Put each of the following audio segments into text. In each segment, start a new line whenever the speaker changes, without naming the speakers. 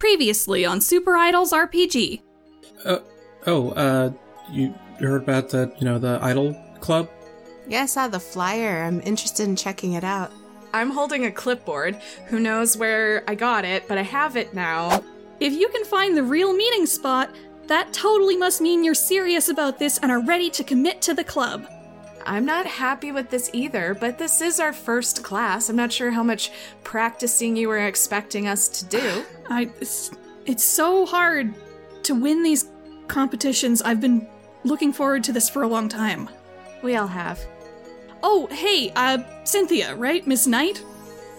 Previously on Super Idols RPG.
Uh, oh, uh, you heard about the, you know, the Idol Club?
Yeah, I saw the flyer. I'm interested in checking it out.
I'm holding a clipboard. Who knows where I got it, but I have it now.
If you can find the real meeting spot, that totally must mean you're serious about this and are ready to commit to the club.
I'm not happy with this either, but this is our first class. I'm not sure how much practicing you were expecting us to do.
I it's, it's so hard to win these competitions. I've been looking forward to this for a long time.
We all have.
Oh, hey, uh Cynthia, right? Miss Knight?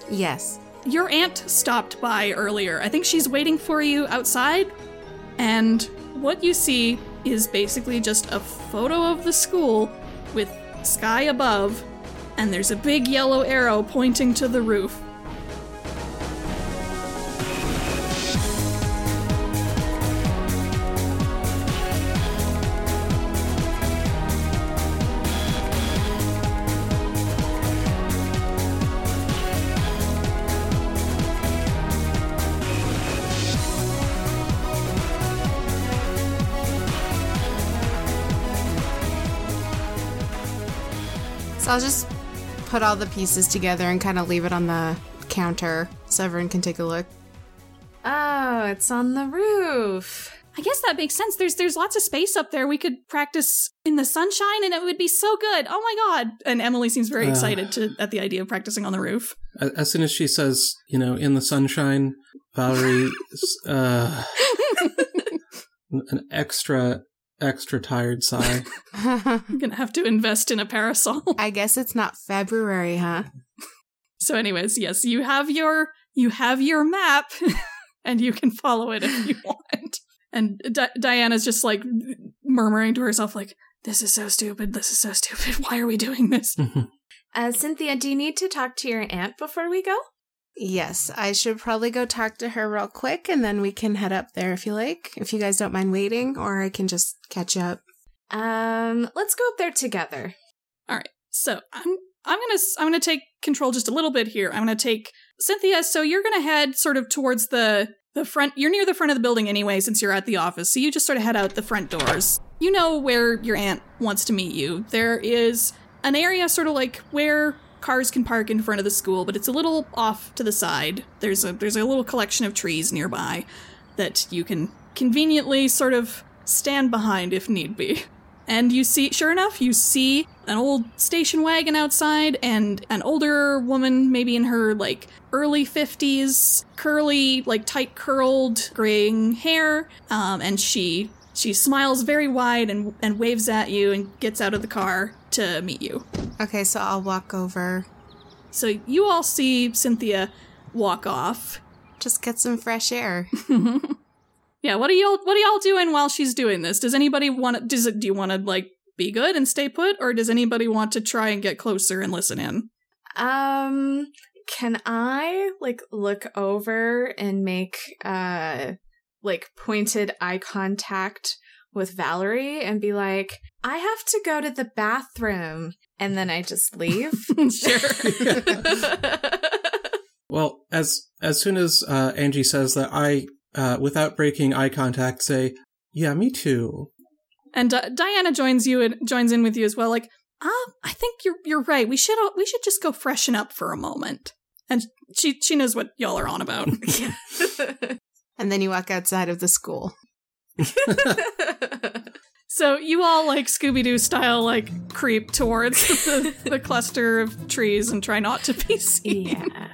Yes.
Your aunt stopped by earlier. I think she's waiting for you outside. And what you see is basically just a photo of the school with sky above, and there's a big yellow arrow pointing to the roof.
So I'll just put all the pieces together and kind of leave it on the counter so everyone can take a look.
Oh, it's on the roof.
I guess that makes sense. There's there's lots of space up there. We could practice in the sunshine and it would be so good. Oh my god. And Emily seems very
Uh.
excited to at the idea of practicing on the roof.
As soon as she says, you know, in the sunshine, Valerie, uh, an extra, extra tired sigh.
I'm going to have to invest in a parasol.
I guess it's not February, huh?
So anyways, yes, you have your you have your map and you can follow it if you want. And Di- Diana's just like murmuring to herself like this is so stupid. This is so stupid. Why are we doing this?
Uh, Cynthia, do you need to talk to your aunt before we go?
Yes, I should probably go talk to her real quick and then we can head up there if you like. If you guys don't mind waiting, or I can just catch up.
Um, let's go up there together.
All right. So I'm I'm gonna I'm gonna take control just a little bit here. I'm gonna take Cynthia. So you're gonna head sort of towards the the front. You're near the front of the building anyway, since you're at the office. So you just sort of head out the front doors. You know where your aunt wants to meet you. There is an area sort of like where cars can park in front of the school, but it's a little off to the side. There's a there's a little collection of trees nearby that you can conveniently sort of stand behind if need be. And you see, sure enough, you see an old station wagon outside and an older woman, maybe in her like early 50s, curly, like tight curled, graying hair. Um, and she she smiles very wide and, and waves at you and gets out of the car to meet you.
Okay, so I'll walk over.
So you all see Cynthia walk off.
Just get some fresh air.
Yeah, what are y'all what are y'all doing while she's doing this? Does anybody want to does it do you want to like be good and stay put or does anybody want to try and get closer and listen in?
Um, can I like look over and make uh like pointed eye contact with Valerie and be like, "I have to go to the bathroom," and then I just leave.
sure.
Well, as as soon as uh, Angie says that, I, uh, without breaking eye contact, say, "Yeah, me too."
and Di- Diana joins you and joins in with you as well like, "Ah, I think you're you're right. We should all, we should just go freshen up for a moment." And she she knows what y'all are on about.
And then you walk outside of the school.
So you all like Scooby Doo style like creep towards the, the cluster of trees and try not to be seen.
yeah.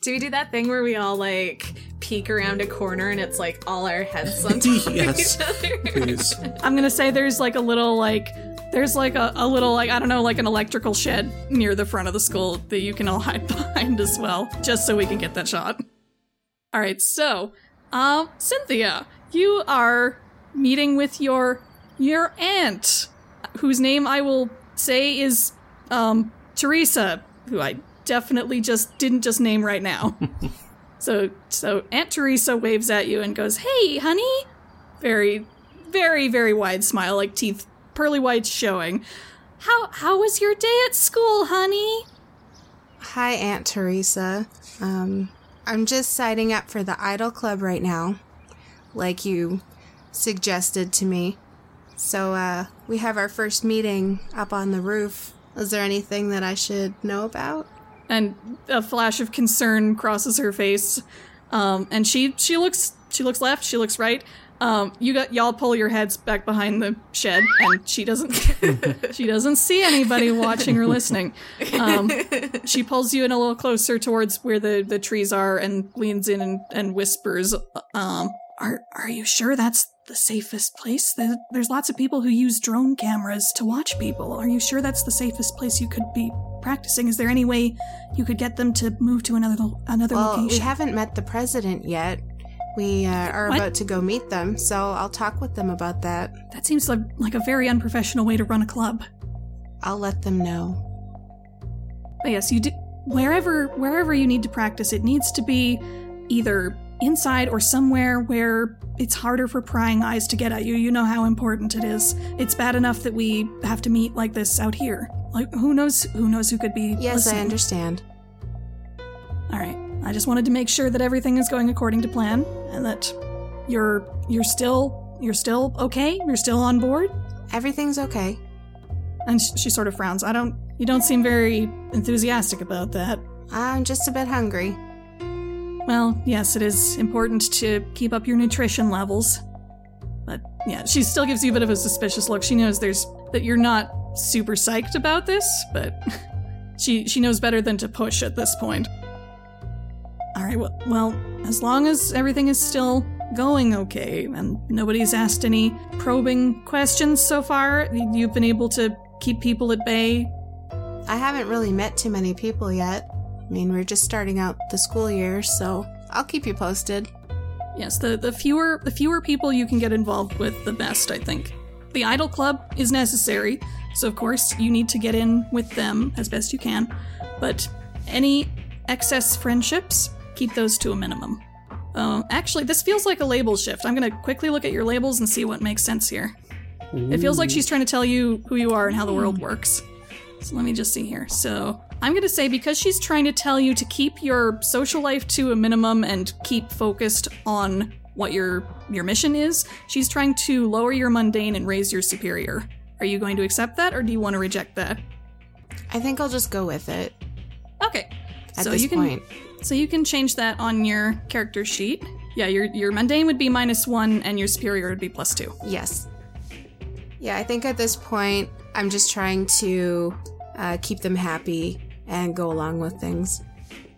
Do we do that thing where we all like peek around a corner and it's like all our heads on top of
Yes.
each other?
Please.
I'm gonna say there's like a little like there's like a, a little like I don't know like an electrical shed near the front of the school that you can all hide behind as well, just so we can get that shot. All right, so um, Cynthia, you are meeting with your your aunt, whose name I will say is um Teresa, who I definitely just didn't just name right now. so so Aunt Teresa waves at you and goes, "Hey, honey." Very very very wide smile, like teeth pearly whites showing. How how was your day at school, honey?
Hi, Aunt Teresa. Um, I'm just signing up for the Idol Club right now. Like you suggested to me. So, uh, we have our first meeting up on the roof. Is there anything that I should know about?
and a flash of concern crosses her face. Um, and she she looks she looks left, she looks right. Um, you got y'all pull your heads back behind the shed, and she doesn't she doesn't see anybody watching or listening. Um, she pulls you in a little closer towards where the, the trees are, and leans in and, and whispers, um, "Are are you sure that's the safest place? There's lots of people who use drone cameras to watch people. Are you sure that's the safest place you could be practicing? Is there any way you could get them to move to another another location?
Well, we haven't met the president yet. We uh, are
What?
about to go meet them, so I'll talk with them about that.
that seems like, like a very unprofessional way to run a club.
I'll let them know.
But yes, you do wherever wherever you need to practice, it needs to be either inside or somewhere where it's harder for prying eyes to get at you. You know how important it is. It's bad enough that we have to meet like this out here. Like who knows who knows who could be
Yes,
listening.
I understand.
All right. I just wanted to make sure that everything is going according to plan and that you're you're still you're still okay? You're still on board?
Everything's okay.
And sh- she sort of frowns. I don't you don't seem very enthusiastic about that.
I'm just a bit hungry.
Well, yes, it is important to keep up your nutrition levels. But yeah, she still gives you a bit of a suspicious look. She knows there's that you're not super psyched about this, but she she knows better than to push at this point. All right, well, well, as long as everything is still going okay and nobody's asked any probing questions so far, you've been able to keep people at bay.
I haven't really met too many people yet. I mean, we're just starting out the school year, so I'll keep you posted.
Yes, the, the fewer the fewer people you can get involved with, the best, I think. The Idol Club is necessary, so of course you need to get in with them as best you can. But any excess friendships, keep those to a minimum. Uh, actually, this feels like a label shift. I'm gonna quickly look at your labels and see what makes sense here. It feels like she's trying to tell you who you are and how the world works. So let me just see here. So I'm going to say because she's trying to tell you to keep your social life to a minimum and keep focused on what your your mission is, she's trying to lower your mundane and raise your superior. Are you going to accept that or do you want to reject that?
I think I'll just go with it
Okay.
at
so
this
you can
point.
so you can change that on your character sheet. Yeah, your your mundane would be minus 1 and your superior would be plus 2.
Yes. Yeah, I think at this point, I'm just trying to uh, keep them happy and go along with things.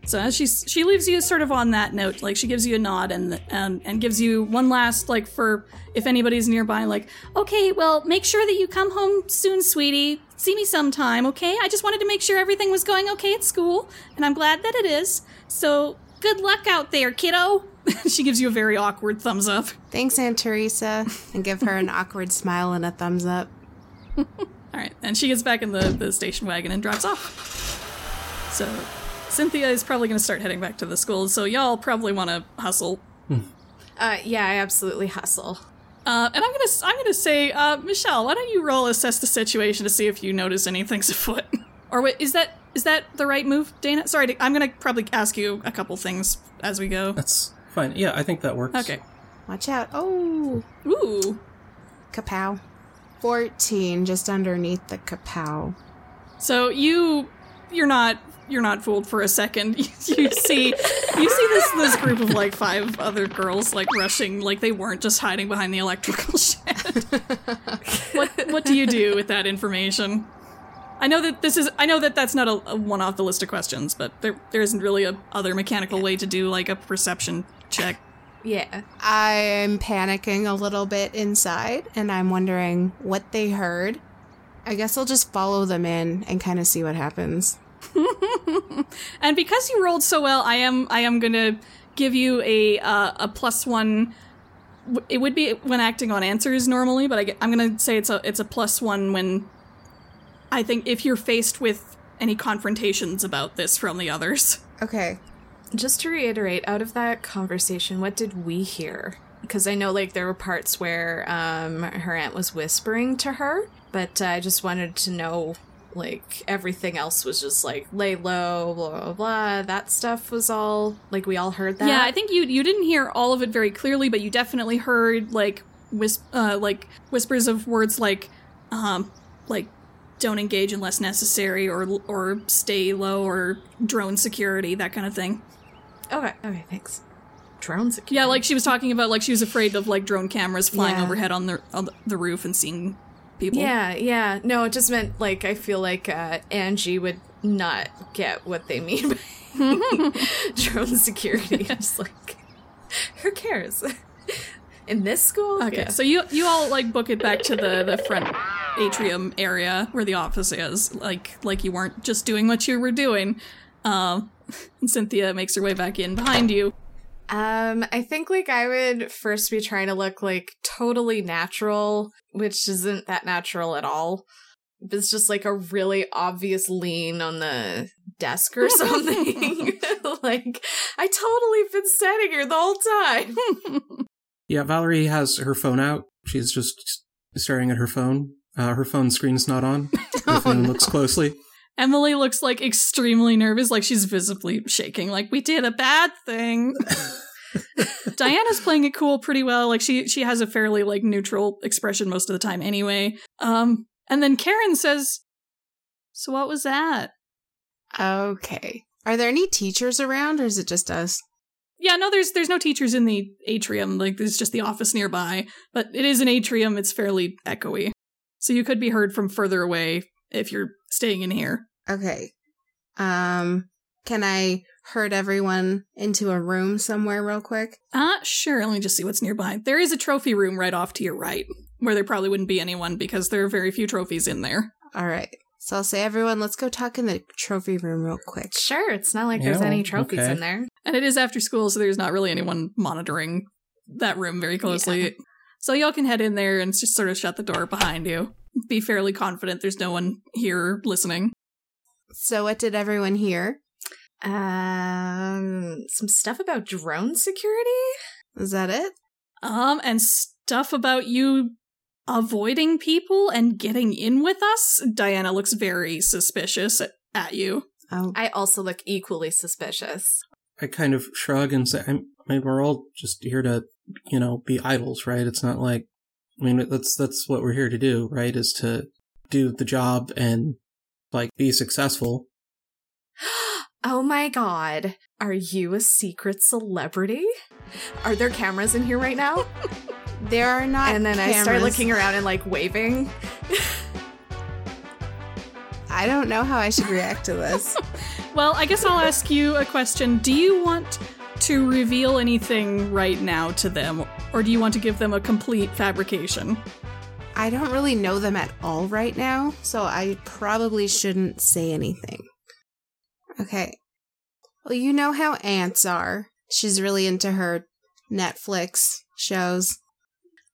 So as she she leaves you sort of on that note, like she gives you a nod and and and gives you one last like for if anybody's nearby, like okay, well make sure that you come home soon, sweetie. See me sometime, okay? I just wanted to make sure everything was going okay at school, and I'm glad that it is. So good luck out there, kiddo. she gives you a very awkward thumbs up.
Thanks, Aunt Teresa, and give her an awkward smile and a thumbs up.
All right, and she gets back in the the station wagon and drives off. So Cynthia is probably going to start heading back to the school, so y'all probably want to hustle
Uh, yeah, I absolutely hustle.
Uh, and I'm gonna I'm gonna say, uh, Michelle, why don't you roll assess the situation to see if you notice anything's afoot? or wait, is that is that the right move, Dana? Sorry, I'm gonna probably ask you a couple things as we go.
That's fine. Yeah, I think that works.
Okay.
Watch out. Oh,
Ooh.
kapow. 14, just underneath the kapow.
So you you're not you're not fooled for a second. you see you see this this group of like five other girls like rushing like they weren't just hiding behind the electrical shed. what what do you do with that information? I know that this is I know that that's not a, a one off the list of questions, but there there isn't really a other mechanical way to do like a perception check.
Yeah.
I'm panicking a little bit inside, and I'm wondering what they heard. I guess I'll just follow them in and kind of see what happens.
And because you rolled so well, I am I am gonna give you a uh, a plus one. It would be when acting on answers normally, but I, get- I'm gonna say it's a it's a plus one when I think if you're faced with any confrontations about this from the others.
Okay.
Just to reiterate, out of that conversation, what did we hear? Because I know, like, there were parts where um, her aunt was whispering to her, but uh, I just wanted to know like everything else was just like lay low, blah blah blah. That stuff was all like we all heard that.
Yeah, I think you you didn't hear all of it very clearly, but you definitely heard like whisp uh, like whispers of words like um like don't engage unless necessary or or stay low or drone security that kind of thing.
Okay. Okay. Thanks. Drone security.
Yeah, like she was talking about like she was afraid of like drone cameras flying
Yeah.
overhead on the on the roof and seeing people.
Yeah, yeah. No, it just meant like I feel like uh, Angie would not get what they mean by drone security. just like, who cares? In this school?
Okay,
Yeah.
so you you all like book it back to the the front atrium area where the office is, like like you weren't just doing what you were doing. Um, and Cynthia makes her way back in behind you.
Um, I think like I would first be trying to look like totally natural, which isn't that natural at all. It's just like a really obvious lean on the desk or something. like I totally have been standing here the whole time.
Yeah, Valerie has her phone out. She's just staring at her phone. Uh, her phone screen's not on. If anyone looks closely.
Emily looks like extremely nervous, like she's visibly shaking, like we did a bad thing. Diana's playing it cool pretty well. Like she she has a fairly like neutral expression most of the time anyway. Um and then Karen says, "So what was that?"
Okay. Are there any teachers around or is it just us?
Yeah, no, there's there's no teachers in the atrium. Like there's just the office nearby, but it is an atrium. It's fairly echoey, so you could be heard from further away if you're staying in here.
Okay. Um, can I herd everyone into a room somewhere real quick?
Uh, sure. Let me just see what's nearby. There is a trophy room right off to your right, where there probably wouldn't be anyone because there are very few trophies in there.
All right. So I'll say, everyone, let's go talk in the trophy room real quick.
Sure, it's not like there's any trophies
okay.
in there.
And it is after school, so there's not really anyone monitoring that room very closely. So y'all can head in there and just sort of shut the door behind you. Be fairly confident there's no one here listening.
So what did everyone hear?
Um, some stuff about drone security.
Is that it?
Um, and stuff about you avoiding people and getting in with us. Diana looks very suspicious at, at you.
Oh,
I also look equally suspicious.
I kind of shrug and say, I'm, I mean, we're all just here to, you know, be idols, right? It's not like, I mean, that's, that's what we're here to do, right? Is to do the job and, like, be successful.
Oh my god. Are you a secret celebrity? Are there cameras in here right now?
there are not.
and then I start looking around and like waving.
I don't know how I should react to this.
Well, I guess I'll ask you a question. Do you want to reveal anything right now to them, or do you want to give them a complete fabrication?
I don't really know them at all right now, so I probably shouldn't say anything. Okay. Well, you know how aunts are. She's really into her Netflix shows.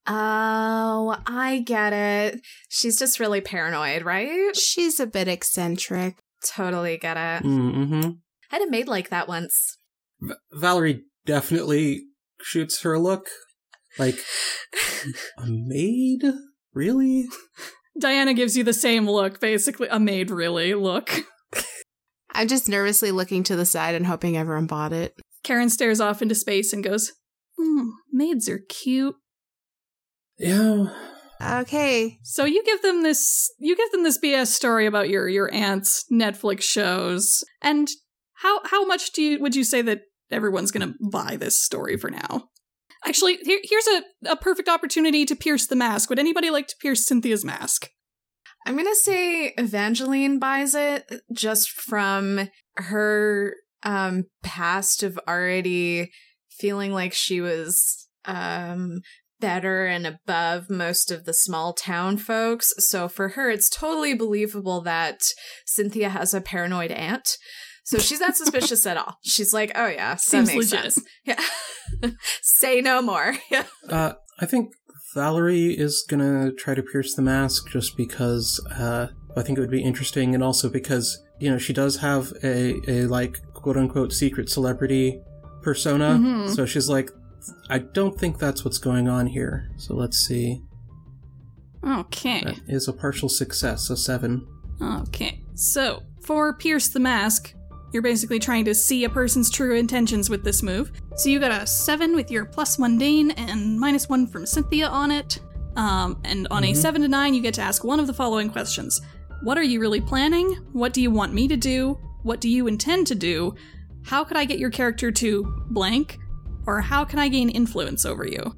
Oh, I get it. She's just really paranoid, right?
She's a bit eccentric.
Totally get it.
Mm-hmm.
I had a maid like that once.
V- Valerie definitely shoots her a look. Like, a maid? Really?
Diana gives you the same look, basically a maid really look.
I'm just nervously looking to the side and hoping everyone bought it.
Karen stares off into space and goes, Hmm, maids are cute.
Yeah.
Okay.
So you give them this you give them this BS story about your your aunt's Netflix shows. And how how much do you would you say that everyone's gonna buy this story for now? Actually, here, here's a, a perfect opportunity to pierce the mask. Would anybody like to pierce Cynthia's mask?
I'm gonna say Evangeline buys it just from her um past of already feeling like she was um better and above most of the small town folks. So for her it's totally believable that Cynthia has a paranoid aunt. So she's not suspicious at all. She's like, "Oh yeah, that
Seems
makes
legit.
sense." Yeah. say no more. Yeah.
Uh, I think Valerie is gonna try to pierce the mask just because uh, I think it would be interesting, and also because you know she does have a a like quote unquote secret celebrity persona.
Mhm.
So she's like, I don't think that's what's going on here. So let's see.
Okay.
That is a partial success, a seven.
Okay, so for Pierce the Mask, you're basically trying to see a person's true intentions with this move. So you got a 7 with your plus mundane and minus 1 from Cynthia on it. Um, and on a 7 to 9, you get to ask one of the following questions What are you really planning? What do you want me to do? What do you intend to do? How could I get your character to blank? Or how can I gain influence over you?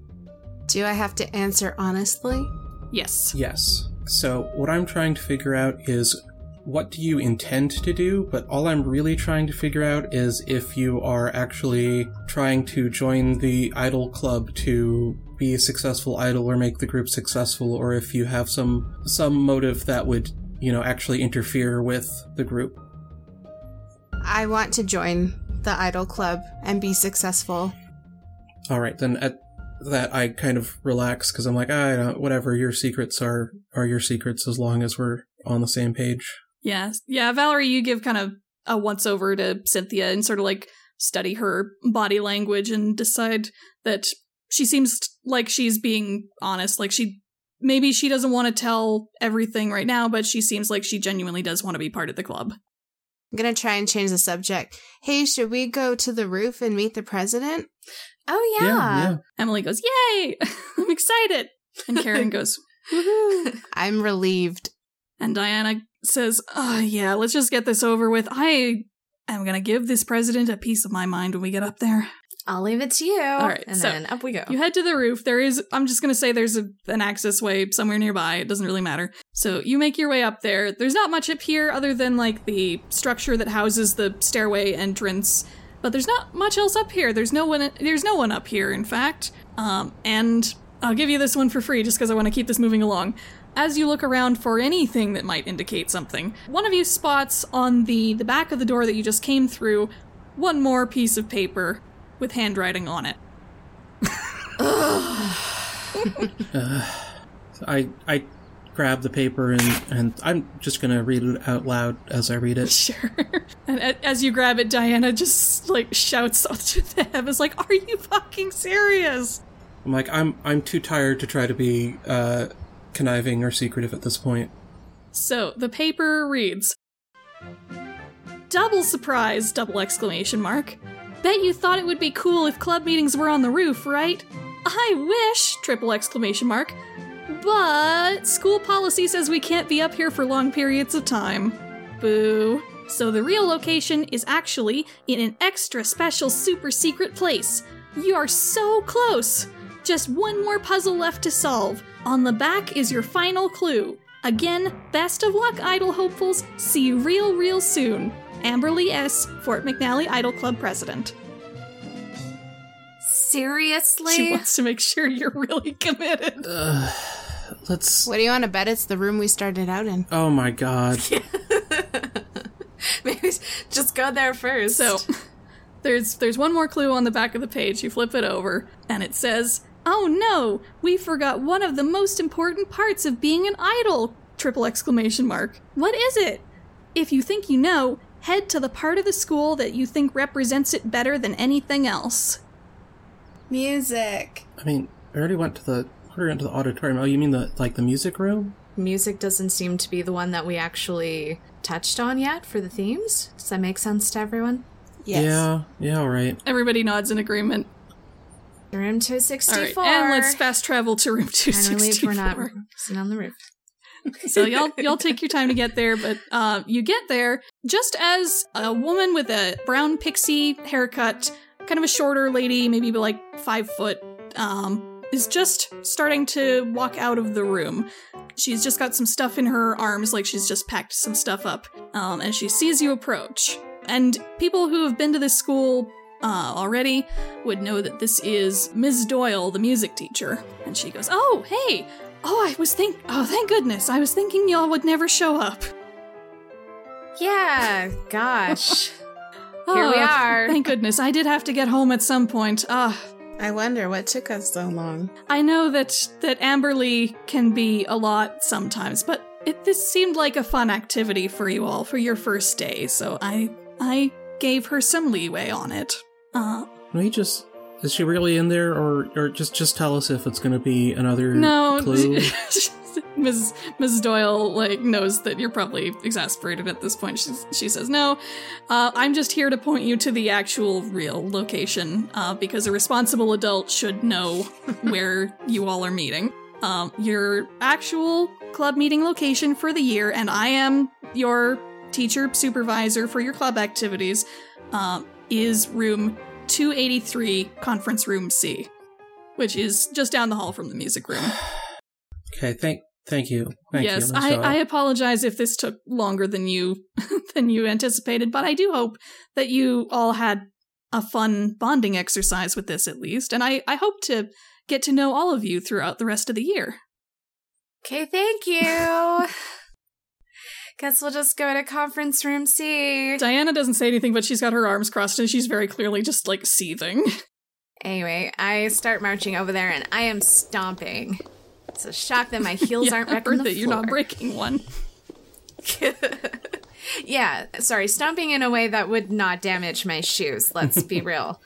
Do I have to answer honestly?
Yes.
Yes. So, what I'm trying to figure out is what do you intend to do, but all I'm really trying to figure out is if you are actually trying to join the idol club to be a successful idol or make the group successful, or if you have some some motive that would, you know, actually interfere with the group.
I want to join the idol club and be successful.
All right, then at that I kind of relax because I'm like, ah, I don't, whatever. Your secrets are are your secrets as long as we're on the same page.
Yeah, yeah, Valerie, you give kind of a once over to Cynthia and sort of like study her body language and decide that she seems like she's being honest. Like she maybe she doesn't want to tell everything right now, but she seems like she genuinely does want to be part of the club.
I'm gonna try and change the subject. Hey, should we go to the roof and meet the president?
Oh yeah.
Emily goes, "Yay! I'm excited." And Karen goes, "Woohoo!"
I'm relieved.
And Diana says, Oh, yeah, let's just get this over with. I am going to give this president a piece of my mind when we get up there.
I'll leave it to you.
All right,
And
so
then up we go.
You head to the roof. There is, I'm just going to say there's a, an access way somewhere nearby. It doesn't really matter. So you make your way up there. There's not much up here other than like the structure that houses the stairway entrance. But there's not much else up here. There's no one. There's no one up here, in fact. Um, and I'll give you this one for free just because I want to keep this moving along. As you look around for anything that might indicate something, one of you spots on the, the back of the door that you just came through one more piece of paper with handwriting on it.
I I grab the paper and and I'm just gonna read it out loud as I read it.
Sure. and as you grab it, Diana just like shouts to the heavens, like, "Are you fucking serious?"
I'm like I'm I'm too tired to try to be uh, conniving or secretive at this point.
So the paper reads Double surprise, double exclamation mark. Bet you thought it would be cool if club meetings were on the roof, right? I wish, triple exclamation mark. But school policy says we can't be up here for long periods of time. Boo. So the real location is actually in an extra special super secret place. You are so close. Just one more puzzle left to solve. On the back is your final clue. Again, best of luck, Idol hopefuls. See you real, real soon. Amberly S., Fort McNally Idol Club President.
Seriously?
She wants to make sure you're really committed.
Let's.
What do you want to bet it's the room we started out in?
Oh my god.
Maybe just go there first.
So, there's there's one more clue on the back of the page. You flip it over, and it says, "Oh no, we forgot one of the most important parts of being an idol!" Triple exclamation mark. What is it? If you think you know, head to the part of the school that you think represents it better than anything else.
Music.
I mean, I already went to the I already went to the auditorium. Oh, you mean the like the music room?
music doesn't seem to be the one that we actually touched on yet for the themes. Does that make sense to everyone?
Yes.
Yeah. Yeah. All right.
Everybody nods in agreement.
Room 264.
right, and let's fast travel to room 264.
And we're not sitting on the roof.
so y'all y'all take your time to get there, but uh, you get there just as a woman with a brown pixie haircut, kind of a shorter lady, maybe like five foot, um, is just starting to walk out of the room. She's just got some stuff in her arms, like she's just packed some stuff up, um, and she sees you approach. And people who have been to this school uh, already would know that this is Ms. Doyle, the music teacher. And she goes, "Oh, hey, oh, I was think, oh, thank goodness, I was thinking y'all would never show up."
Yeah, gosh. Here we
Oh,
are.
Thank goodness, I did have to get home at some point. Ah,
I wonder what took us so long.
I know that that Amberly can be a lot sometimes, but it, this seemed like a fun activity for you all for your first day, so I I gave her some leeway on it. Uh,
Can we just? Is she really in there, or or just just tell us if it's going to be another
no,
clue?
Mrs. Mrs. Doyle like knows that you're probably exasperated at this point. She's, she says, "No, uh, I'm just here to point you to the actual real location uh, because a responsible adult should know where you all are meeting. Um, your actual club meeting location for the year, and I am your teacher supervisor for your club activities, uh, is room 283, conference room C, which is just down the hall from the music room."
Okay, thank thank you. Thank
yes,
you.
I, I apologize if this took longer than you than you anticipated, but I do hope that you all had a fun bonding exercise with this at least, and I, I hope to get to know all of you throughout the rest of the year.
Okay, thank you. Guess we'll just go to conference room C.
Diana doesn't say anything, but she's got her arms crossed and she's very clearly just like seething.
Anyway, I start marching over there and I am stomping. It's a shock that my heels
Yeah,
aren't
I
wrecking the
that you're not breaking one.
yeah, sorry, stomping in a way that would not damage my shoes. Let's be real.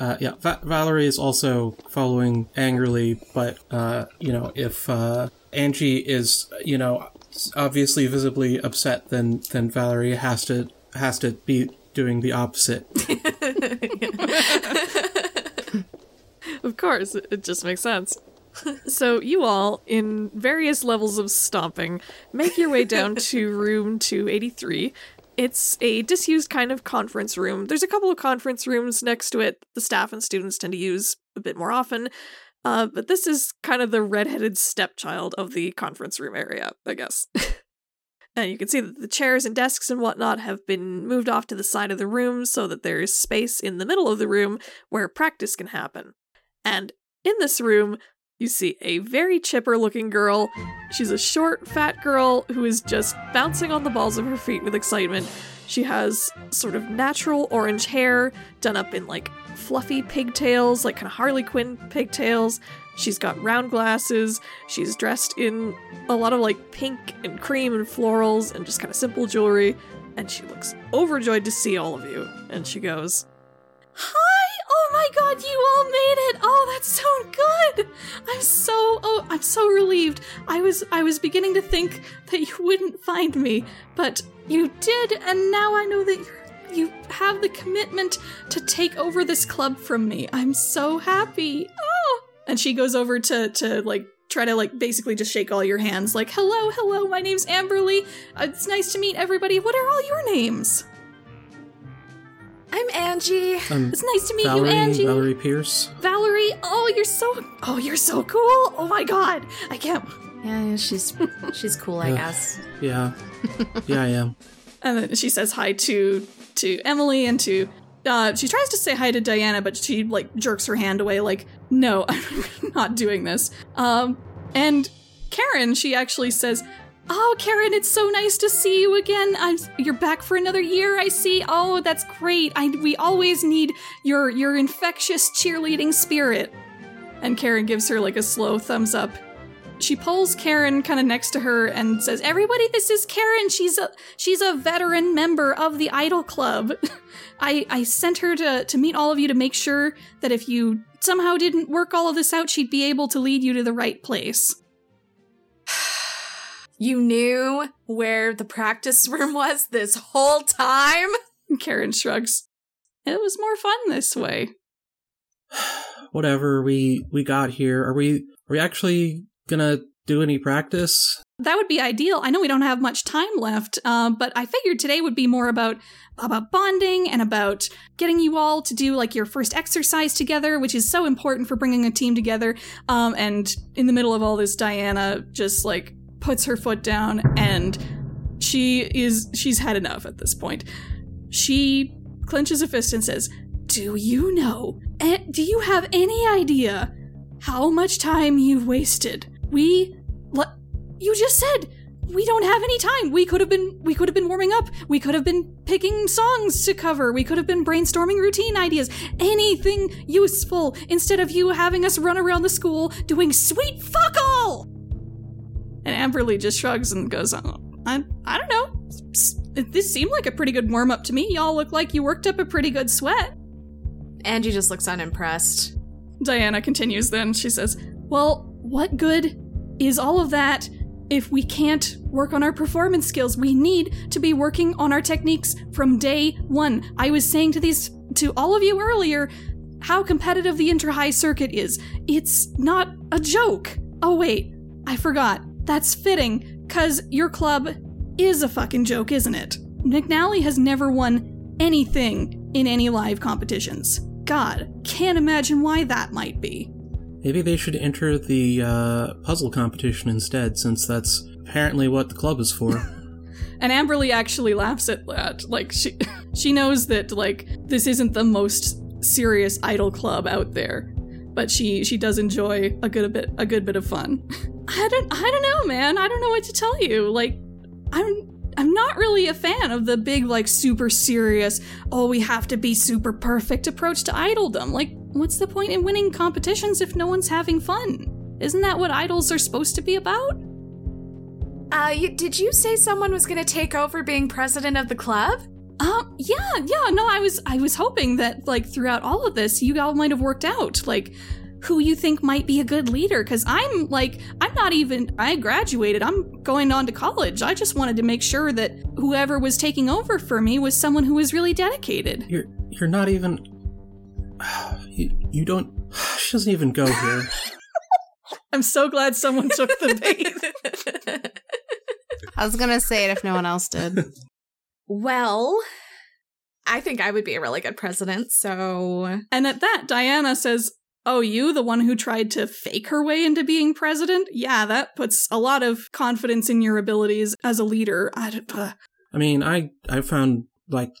Uh, yeah, Va- Valerie is also following angrily, but uh, you know, if uh, Angie is, you know, obviously visibly upset, then then Valerie has to has to be doing the opposite.
Of course, it it just makes sense. so you all, in various levels of stomping, make your way down to room 283. It's a disused kind of conference room. There's a couple of conference rooms next to it the staff and students tend to use a bit more often. Uh, but this is kind of the redheaded stepchild of the conference room area, I guess. and you can see that the chairs and desks and whatnot have been moved off to the side of the room so that there is space in the middle of the room where practice can happen. And in this room, you see a very chipper looking girl. She's a short, fat girl who is just bouncing on the balls of her feet with excitement. She has sort of natural orange hair done up in like fluffy pigtails, like kind of Harley Quinn pigtails. She's got round glasses. She's dressed in a lot of like pink and cream and florals and just kind of simple jewelry. And she looks overjoyed to see all of you. And she goes,
Hi! Oh my god, you all made it! Oh, that's so good! I'm so oh I'm so relieved. I was I was beginning to think that you wouldn't find me, but you did, and now I know that you have the commitment to take over this club from me. I'm so happy. Oh! And she goes over to to like try to like basically just shake all your hands like, "Hello, hello, my name's Amberly. Uh, it's nice to meet everybody. What are all your names?"
I'm Angie.
Um,
It's nice to meet
Valerie,
you, Angie.
Valerie Pierce.
Valerie, oh, you're so oh, you're so cool. Oh my god. I can't
Yeah, she's she's cool, I
Yeah.
guess.
Yeah, yeah, I am.
And then she says hi to to Emily and to uh she tries to say hi to Diana, but she like jerks her hand away like, "No, I'm not doing this." Um and Karen, she actually says, "Oh, Karen, it's so nice to see you again. I'm you're back for another year, I see. Oh, that's great. I we always need your your infectious cheerleading spirit." And Karen gives her like a slow thumbs up she pulls Karen kind of next to her and says, "Everybody, this is Karen. She's a she's a veteran member of the Idol Club. I I sent her to to meet all of you to make sure that if you somehow didn't work all of this out, she'd be able to lead you to the right place."
You knew where the practice room was this whole time?
Karen shrugs. It was more fun this way.
Whatever we we got here. Are we are we actually gonna do any practice?
That would be ideal. I know we don't have much time left, um, but I figured today would be more about about bonding and about getting you all to do like your first exercise together, which is so important for bringing a team together. Um, and in the middle of all this, Diana just like puts her foot down, and she is she's had enough at this point. She clenches a fist and says, "Do you know? eh, Do you have any idea how much time you've wasted? We." You just said we don't have any time. We could have been we could have been warming up. We could have been picking songs to cover. We could have been brainstorming routine ideas. Anything useful instead of you having us run around the school doing sweet fuck all. And Amberly just shrugs and goes, oh, I I don't know. This seemed like a pretty good warm up to me. Y'all look like you worked up a pretty good sweat.
Angie just looks unimpressed.
Diana continues then. She says, Well, what good is all of that if we can't work on our performance skills, we need to be working on our techniques from day one. I was saying to these to all of you earlier how competitive the inter high circuit is. It's not a joke. Oh wait, I forgot. That's fitting, cause your club is a fucking joke, isn't it? McNally has never won anything in any live competitions. God, can't imagine why that might be.
Maybe they should enter the uh, puzzle competition instead, since that's apparently what the club is for.
And Amberly actually laughs at that. Like she she knows that like this isn't the most serious idol club out there, but she she does enjoy a good a bit a good bit of fun. I don't I don't know, man. I don't know what to tell you. Like I'm I'm not really a fan of the big like super serious, oh we have to be super perfect approach to idoldom. Like what's the point in winning competitions if no one's having fun? Isn't that what idols are supposed to be about?
Uh, you, did you say someone was going to take over being president of the club?
Um, yeah, yeah, no, I was I was hoping that like throughout all of this you all might have worked out like who you think might be a good leader cuz I'm like I'm not even I graduated. I'm going on to college. I just wanted to make sure that whoever was taking over for me was someone who was really dedicated.
You're you're not even. You, you don't. She doesn't even go here.
I'm so glad someone took the bait.
I was gonna say it if no one else did.
Well, I think I would be a really good president, so.
and at that Diana says, "Oh, you the one who tried to fake her way into being president? Yeah, that puts a lot of confidence in your abilities as a leader." I uh,
I mean, I I found like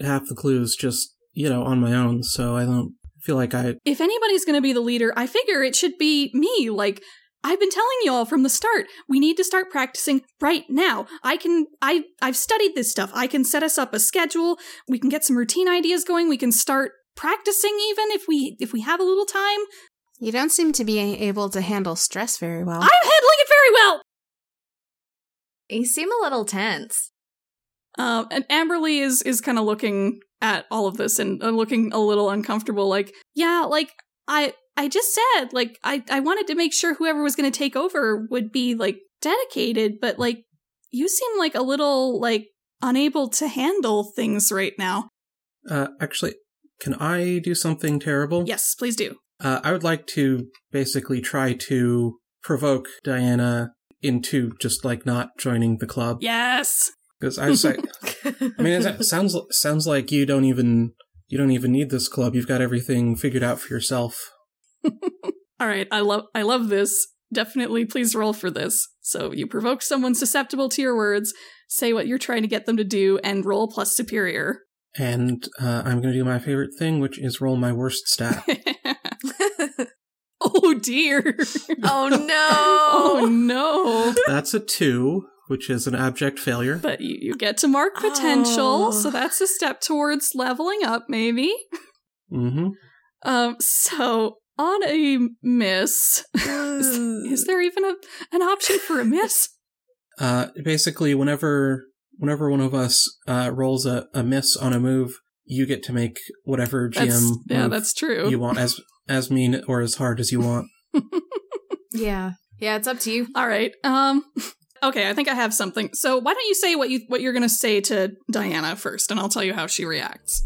half the clues just you know on my own, so I don't feel like I.
if anybody's going to be the leader, I figure it should be me. Like, I've been telling you all from the start, we need to start practicing right now. I can, I, I've studied this stuff. I can set us up a schedule. We can get some routine ideas going. We can start practicing even if we, if we have a little time.
You don't seem to be able to handle stress very well.
I'm handling it very well.
You seem a little tense.
Um, and Amberly is is kind of looking at all of this and uh, looking a little uncomfortable. Like, yeah, like I I just said, like I I wanted to make sure whoever was going to take over would be like dedicated, but like you seem like a little like unable to handle things right now.
Uh, actually, can I do something terrible?
Yes, please do.
Uh, I would like to basically try to provoke Diana into just like not joining the club
Yes.
because I was like, I mean, it sounds sounds like you don't even you don't even need this club. You've got everything figured out for yourself.
All right, I love I love this. Definitely please roll for this. So you provoke someone susceptible to your words, say what you're trying to get them to do and roll plus superior.
And uh, I'm going to do my favorite thing, which is roll my worst stat.
oh dear.
oh no!
Oh no.
That's a two, which is an abject failure.
But you, you get to mark potential,
Oh.
so that's a step towards leveling up, maybe.
Mm-hmm.
Um, so on a miss, is, is there even a an option for a miss?
Uh, basically, whenever whenever one of us uh, rolls a, a miss on a move, you get to make whatever GM
That's, yeah, that's true.
you want, as as mean or as hard as you want.
yeah. Yeah, it's up to you.
All right. Um. Okay, I think I have something. So why don't you say what you what you're gonna say to Diana first, and I'll tell you how she reacts.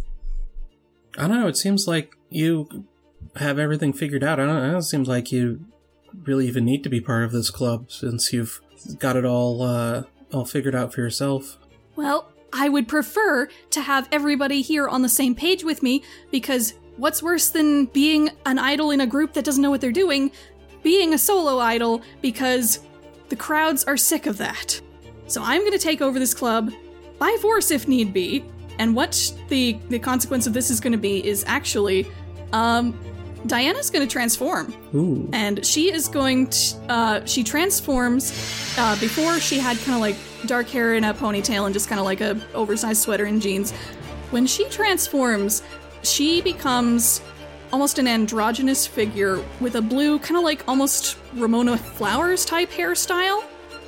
I don't know. It seems like you have everything figured out. I don't know. It seems like you really even need to be part of this club since you've got it all uh, all figured out for yourself.
Well, I would prefer to have everybody here on the same page with me because what's worse than being an idol in a group that doesn't know what they're doing? Being a solo idol because the crowds are sick of that. So I'm going to take over this club by force if need be. And what the the consequence of this is going to be is actually um Diana's going to transform.
Ooh.
and she is going to uh, she transforms uh, before she had kind of like dark hair and a ponytail and just kind of like a oversized sweater and jeans. When she transforms she becomes almost an androgynous figure with a blue kind of like almost ramona flowers type hairstyle.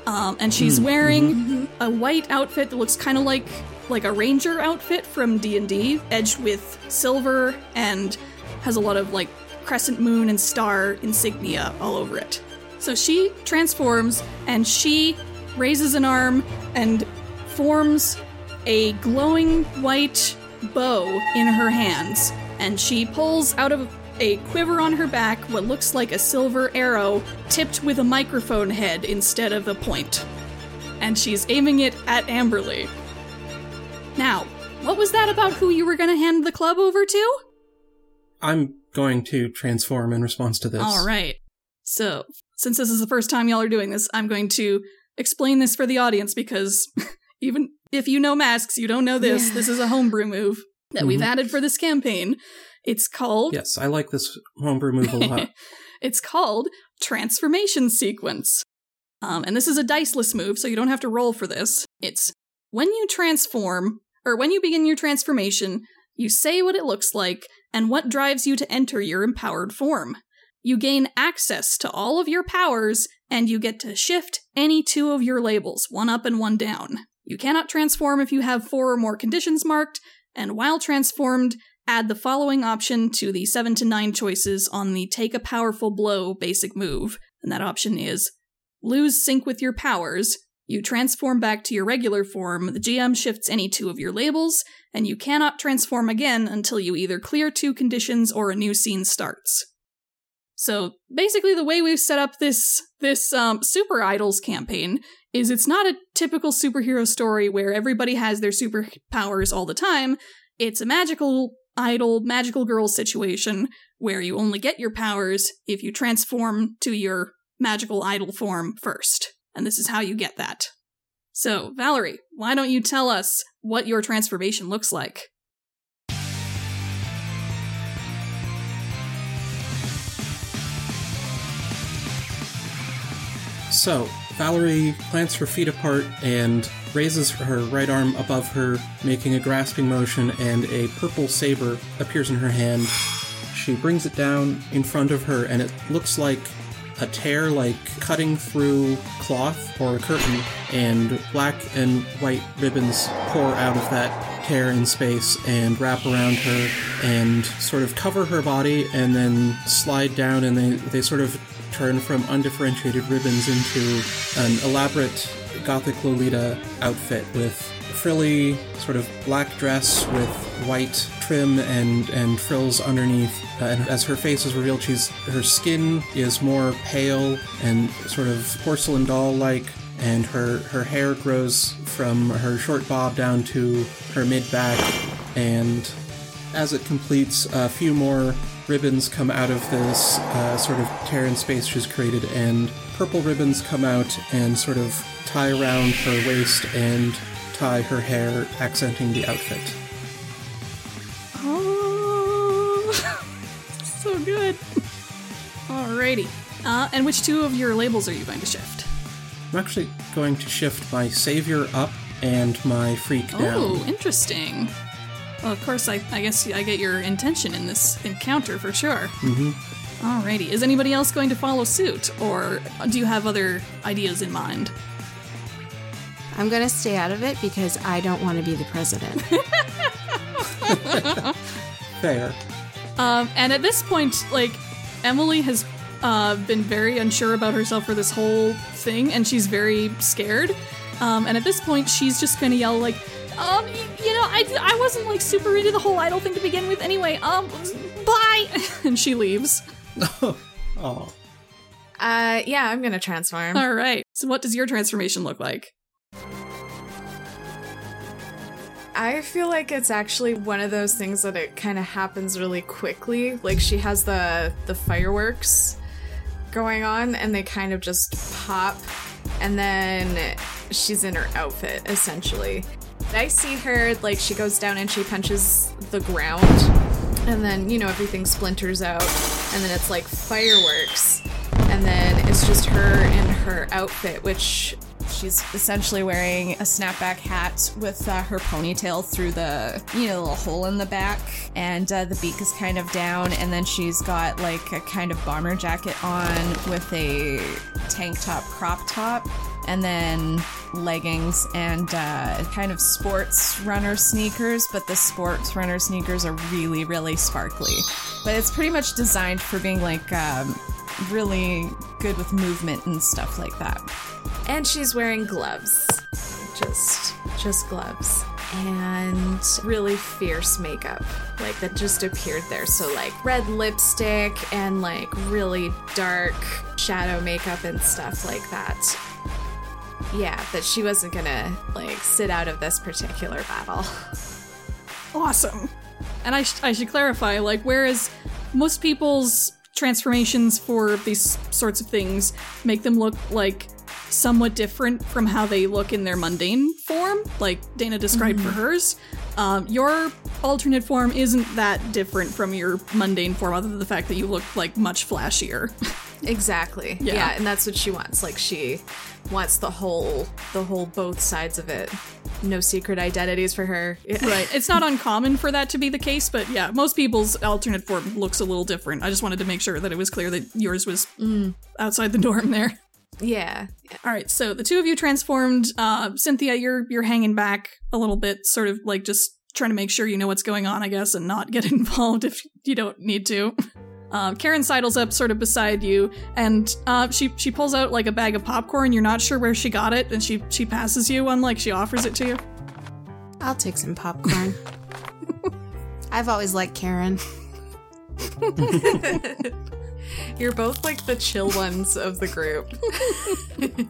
Um, and she's wearing a white outfit that looks kind of like like a ranger outfit from d&d edged with silver and has a lot of like crescent moon and star insignia all over it. So she transforms and she raises an arm and forms a glowing white bow in her hands. And she pulls out of a quiver on her back what looks like a silver arrow tipped with a microphone head instead of a point. And she's aiming it at Amberly. Now, what was that about who you were going to hand the club over to?
I'm going to transform in response to this.
All right. So, since this is the first time y'all are doing this, I'm going to explain this for the audience because even if you know masks, you don't know this.
Yeah.
This is a homebrew move that we've
Mhm.
added for this campaign. It's called
Yes, I like this homebrew move a lot.
it's called Transformation Sequence. Um, and this is a diceless move, so you don't have to roll for this. It's when you transform, or when you begin your transformation, you say what it looks like and what drives you to enter your empowered form. You gain access to all of your powers, and you get to shift any two of your labels, one up and one down. You cannot transform if you have four or more conditions marked, and while transformed, add the following option to the 7 to 9 choices on the Take a Powerful Blow basic move. And that option is Lose sync with your powers. You transform back to your regular form, the GM shifts any two of your labels, and you cannot transform again until you either clear two conditions or a new scene starts. So basically the way we've set up this this um, Super Idols campaign is it's not a typical superhero story where everybody has their superpowers all the time. It's a magical idol, magical girl situation where you only get your powers if you transform to your magical idol form first. And this is how you get that. So, Valerie, why don't you tell us what your transformation looks like?
So, Valerie plants her feet apart and raises her right arm above her, making a grasping motion, and a purple saber appears in her hand. She brings it down in front of her, and it looks like a tear, like cutting through cloth or a curtain, and black and white ribbons pour out of that tear in space and wrap around her and sort of cover her body and then slide down, and they, they sort of turn from undifferentiated ribbons into an elaborate gothic Lolita outfit with frilly sort of black dress with white trim and and frills underneath. Uh, and as her face is revealed, she's her skin is more pale and sort of porcelain doll like. And her, her hair grows from her short bob down to her mid back, and as it completes, a few more ribbons come out of this uh, sort of tear in space she's created, and purple ribbons come out and sort of tie around her waist and tie her hair, accenting the outfit.
Good. Alrighty. Uh, and which two of your labels are you going to shift?
I'm actually going to shift my savior up and my freak down.
Oh, interesting. Well, of course, I, I guess I get your intention in this encounter for sure.
Mhm.
Alrighty. Is anybody else going to follow suit, or do you have other ideas in mind?
I'm gonna stay out of it because I don't want to be the president.
Fair.
Um, and at this point, like, Emily has uh, been very unsure about herself for this whole thing, and she's very scared. Um, and at this point, she's just gonna yell, like, um, y- you know, I, I wasn't, like, super into the whole idol thing to begin with anyway. Um, bye! and she leaves.
Oh.
Uh, yeah, I'm gonna transform.
All right. So, what does your transformation look like?
I feel like it's actually one of those things that it kind of happens really quickly. Like she has the the fireworks going on and they kind of just pop and then she's in her outfit essentially. I see her like she goes down and she punches the ground and then you know everything splinters out and then it's like fireworks and then it's just her in her outfit which she's essentially wearing a snapback hat with uh, her ponytail through the you know little hole in the back and uh, the beak is kind of down and then she's got like a kind of bomber jacket on with a tank top crop top and then leggings and uh, kind of sports runner sneakers, but the sports runner sneakers are really, really sparkly. But it's pretty much designed for being like um,
really good with movement and stuff like that.
And she's wearing gloves. Just just gloves. And really fierce makeup. Like that just appeared there. So like red lipstick and like really dark shadow makeup and stuff like that. Yeah, that she wasn't gonna like sit out of this particular battle.
Awesome. And I, sh- I should clarify, like, whereas most people's transformations for these sorts of things make them look like somewhat different from how they look in their mundane form, like Dana described for hers, um, your alternate form isn't that different from your mundane form, other than the fact that you look like much flashier.
Exactly.
Yeah.
Yeah. and that's what she wants. Like she wants the whole the whole both sides of it. No secret identities for her.
right. It's not uncommon for that to be the case, but yeah, most people's alternate form looks a little different. I just wanted to make sure that it was clear that yours was outside the norm there.
Yeah.
All right, so the two of you transformed. Uh, Cynthia, you're you're hanging back a little bit, sort of like just trying to make sure you know what's going on, I guess, and not get involved if you don't need to. Um, Karen sidles up sort of beside you, and uh, she she pulls out like a bag of popcorn. You're not sure where she got it, and she she passes you one, like she offers it to you.
I'll take some popcorn. I've always liked Karen.
You're both like the chill ones of the group.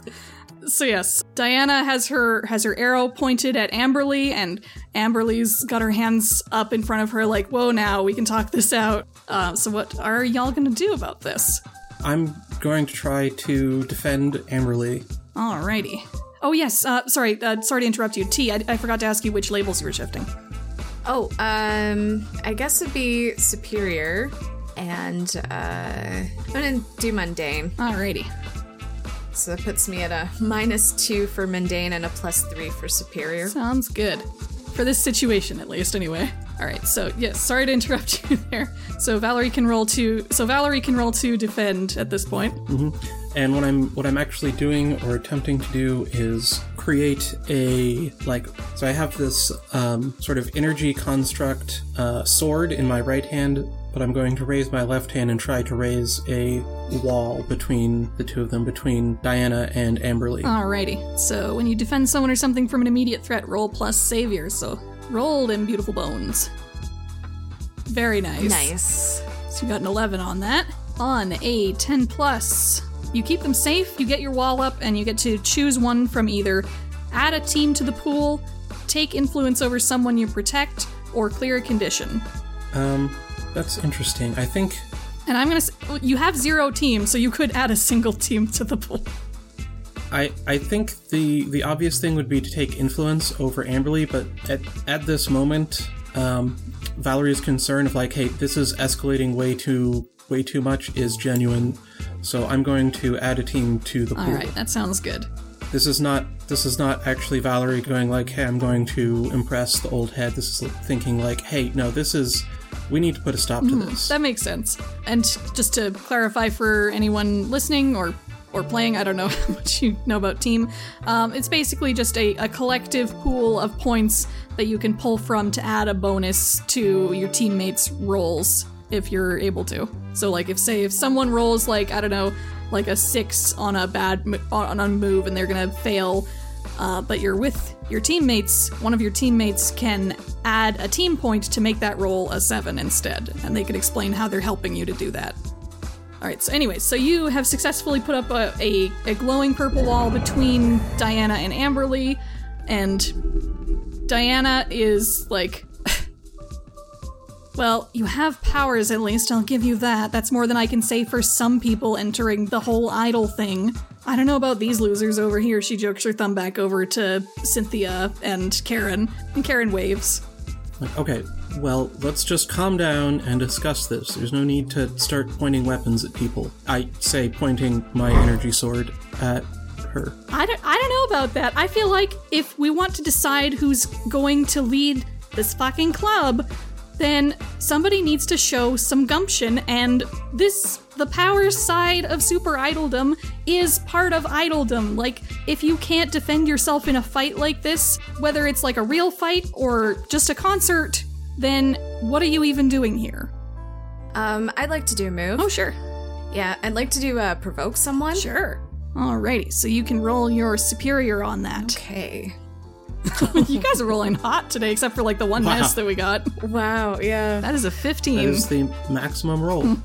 So yes, Diana has her has her arrow pointed at Amberly, and Amberly's got her hands up in front of her, like, "Whoa, now we can talk this out." Uh, so what are y'all gonna do about this?
I'm going to try to defend Amberly.
Alrighty. Oh yes, uh, sorry, uh, sorry to interrupt you. T, I, I forgot to ask you which labels you were shifting.
Oh, um, I guess it'd be superior, and uh, I'm gonna do mundane.
Alrighty.
So that puts me at a minus two for mundane and a plus three for superior.
Sounds good. For this situation, at least, anyway. All right. So yes, sorry to interrupt you there. So Valerie can roll to. So Valerie can roll to defend at this point.
And what I'm what I'm actually doing or attempting to do is create a like so I have this um, sort of energy construct uh, sword in my right hand, but I'm going to raise my left hand and try to raise a wall between the two of them, between Diana and Amberly.
Alrighty. So when you defend someone or something from an immediate threat, roll plus savior. So roll them beautiful bones. Very nice.
Nice.
So you got an 11 on that. On a 10 plus, you keep them safe, you get your wall up, and you get to choose one from either add a team to the pool, take influence over someone you protect, or clear a condition.
Um, that's interesting. I think
And I'm gonna. You have zero teams, so you could add a single team to the pool.
I, I think the the obvious thing would be to take influence over Amberly, but at at this moment, um, Valerie's concern of like, hey, this is escalating way too way too much is genuine. So I'm going to add a team to the pool.
All right, that sounds good.
This is not this is not actually Valerie going like, hey, I'm going to impress the old head. This is thinking like, hey, no, this is we need to put a stop to this.
That makes sense. And just to clarify for anyone listening or or playing, I don't know how much you know about team. Um, it's basically just a, a collective pool of points that you can pull from to add a bonus to your teammates' rolls if you're able to. So, like, if say if someone rolls like I don't know, like a six on a bad on a move and they're gonna fail, uh, but you're with your teammates, one of your teammates can add a team point to make that roll a seven instead, and they can explain how they're helping you to do that. All right. So, anyways, so you have successfully put up a, a, a glowing purple wall between Diana and Amberly, and Diana is like. Well, you have powers at least, I'll give you that. That's more than I can say for some people entering the whole idol thing. I don't know about these losers over here. She jokes her thumb back over to Cynthia and Karen, and Karen waves.
Like, okay, well, let's just calm down and discuss this. There's no need to start pointing weapons at people. I say pointing my energy sword at her.
I don't, I don't know about that. I feel like if we want to decide who's going to lead this fucking club, then somebody needs to show some gumption, and this, the power side of super idoldom, is part of idoldom. Like, if you can't defend yourself in a fight like this, whether it's like a real fight or just a concert, then what are you even doing here?
Um, I'd like to do a move.
Oh, sure.
Yeah, I'd like to do uh, provoke someone.
Sure. Alrighty, so you can roll your superior on that.
Okay.
you guys are rolling hot today, except for like the one
Wow.
miss that we got.
Wow. Yeah.
That is a 15.
That is the maximum roll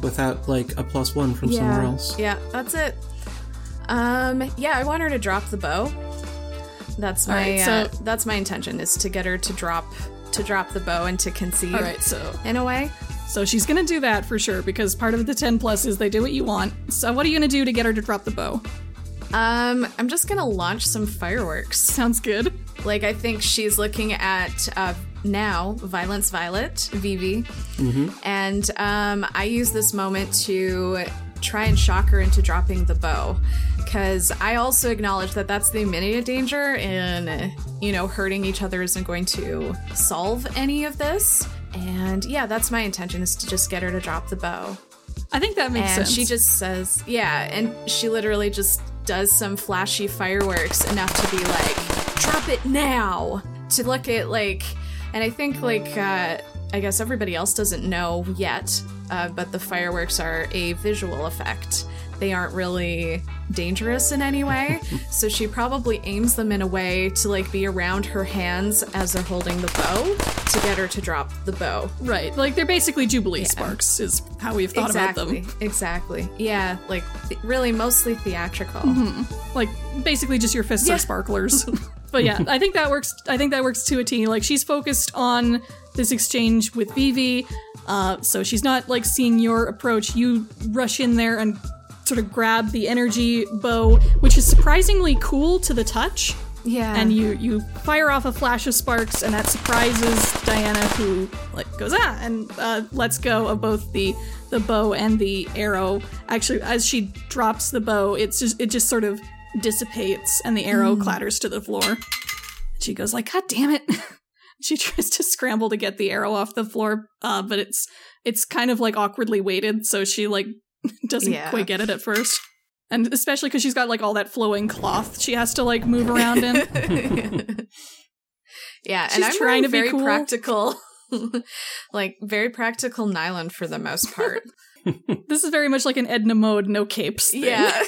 without like a plus one from somewhere else.
Yeah, that's it. Um, yeah, I want her to drop the bow. That's my
Alright,
uh,
so-
that's my intention is to get her to drop to drop the bow and to concede.
Alright, so
In a way.
so she's gonna do that for sure because part of the 10 plus is they do what you want. So what are you gonna do to get her to drop the bow?
Um, I'm just gonna launch some fireworks.
Sounds good.
Like I think she's looking at uh, now Violence Violet Vivi, and um, I use this moment to try and shock her into dropping the bow, because I also acknowledge that that's the immediate danger, and you know hurting each other isn't going to solve any of this. And yeah, that's my intention is to just get her to drop the bow.
I think that makes
And
sense.
she just says, yeah, and she literally just does some flashy fireworks enough to be like, drop it now. To look at like, and I think like, uh, I guess everybody else doesn't know yet, uh, but the fireworks are a visual effect. They aren't really dangerous in any way. so she probably aims them in a way to like be around her hands as they're holding the bow to get her to drop the bow.
right. Like they're basically Jubilee sparks is how we've thought
exactly,
about them.
Exactly. Yeah, like th- really mostly theatrical.
Like basically just your fists are sparklers. but yeah, I think that works I think that works to a T. Like she's focused on this exchange with Vivi. Uh, so she's not like seeing your approach. You rush in there and sort of grab the energy bow, which is surprisingly cool to the touch.
Yeah.
and you you fire off a flash of sparks and that surprises Diana who like goes ah and uh, lets go of both the the bow and the arrow actually as she drops the bow it's just it just sort of dissipates and the arrow clatters to the floor she goes like god damn it she tries to scramble to get the arrow off the floor uh, but it's it's kind of like awkwardly weighted so she like doesn't
Yeah.
quite get it at first and especially because she's got like all that flowing cloth she has to like move around in
yeah,
She's
and I'm
trying to be
very
cool.
practical, like very practical nylon for the most part.
This is very much like an Edna mode, no capes. Thing.
yeah.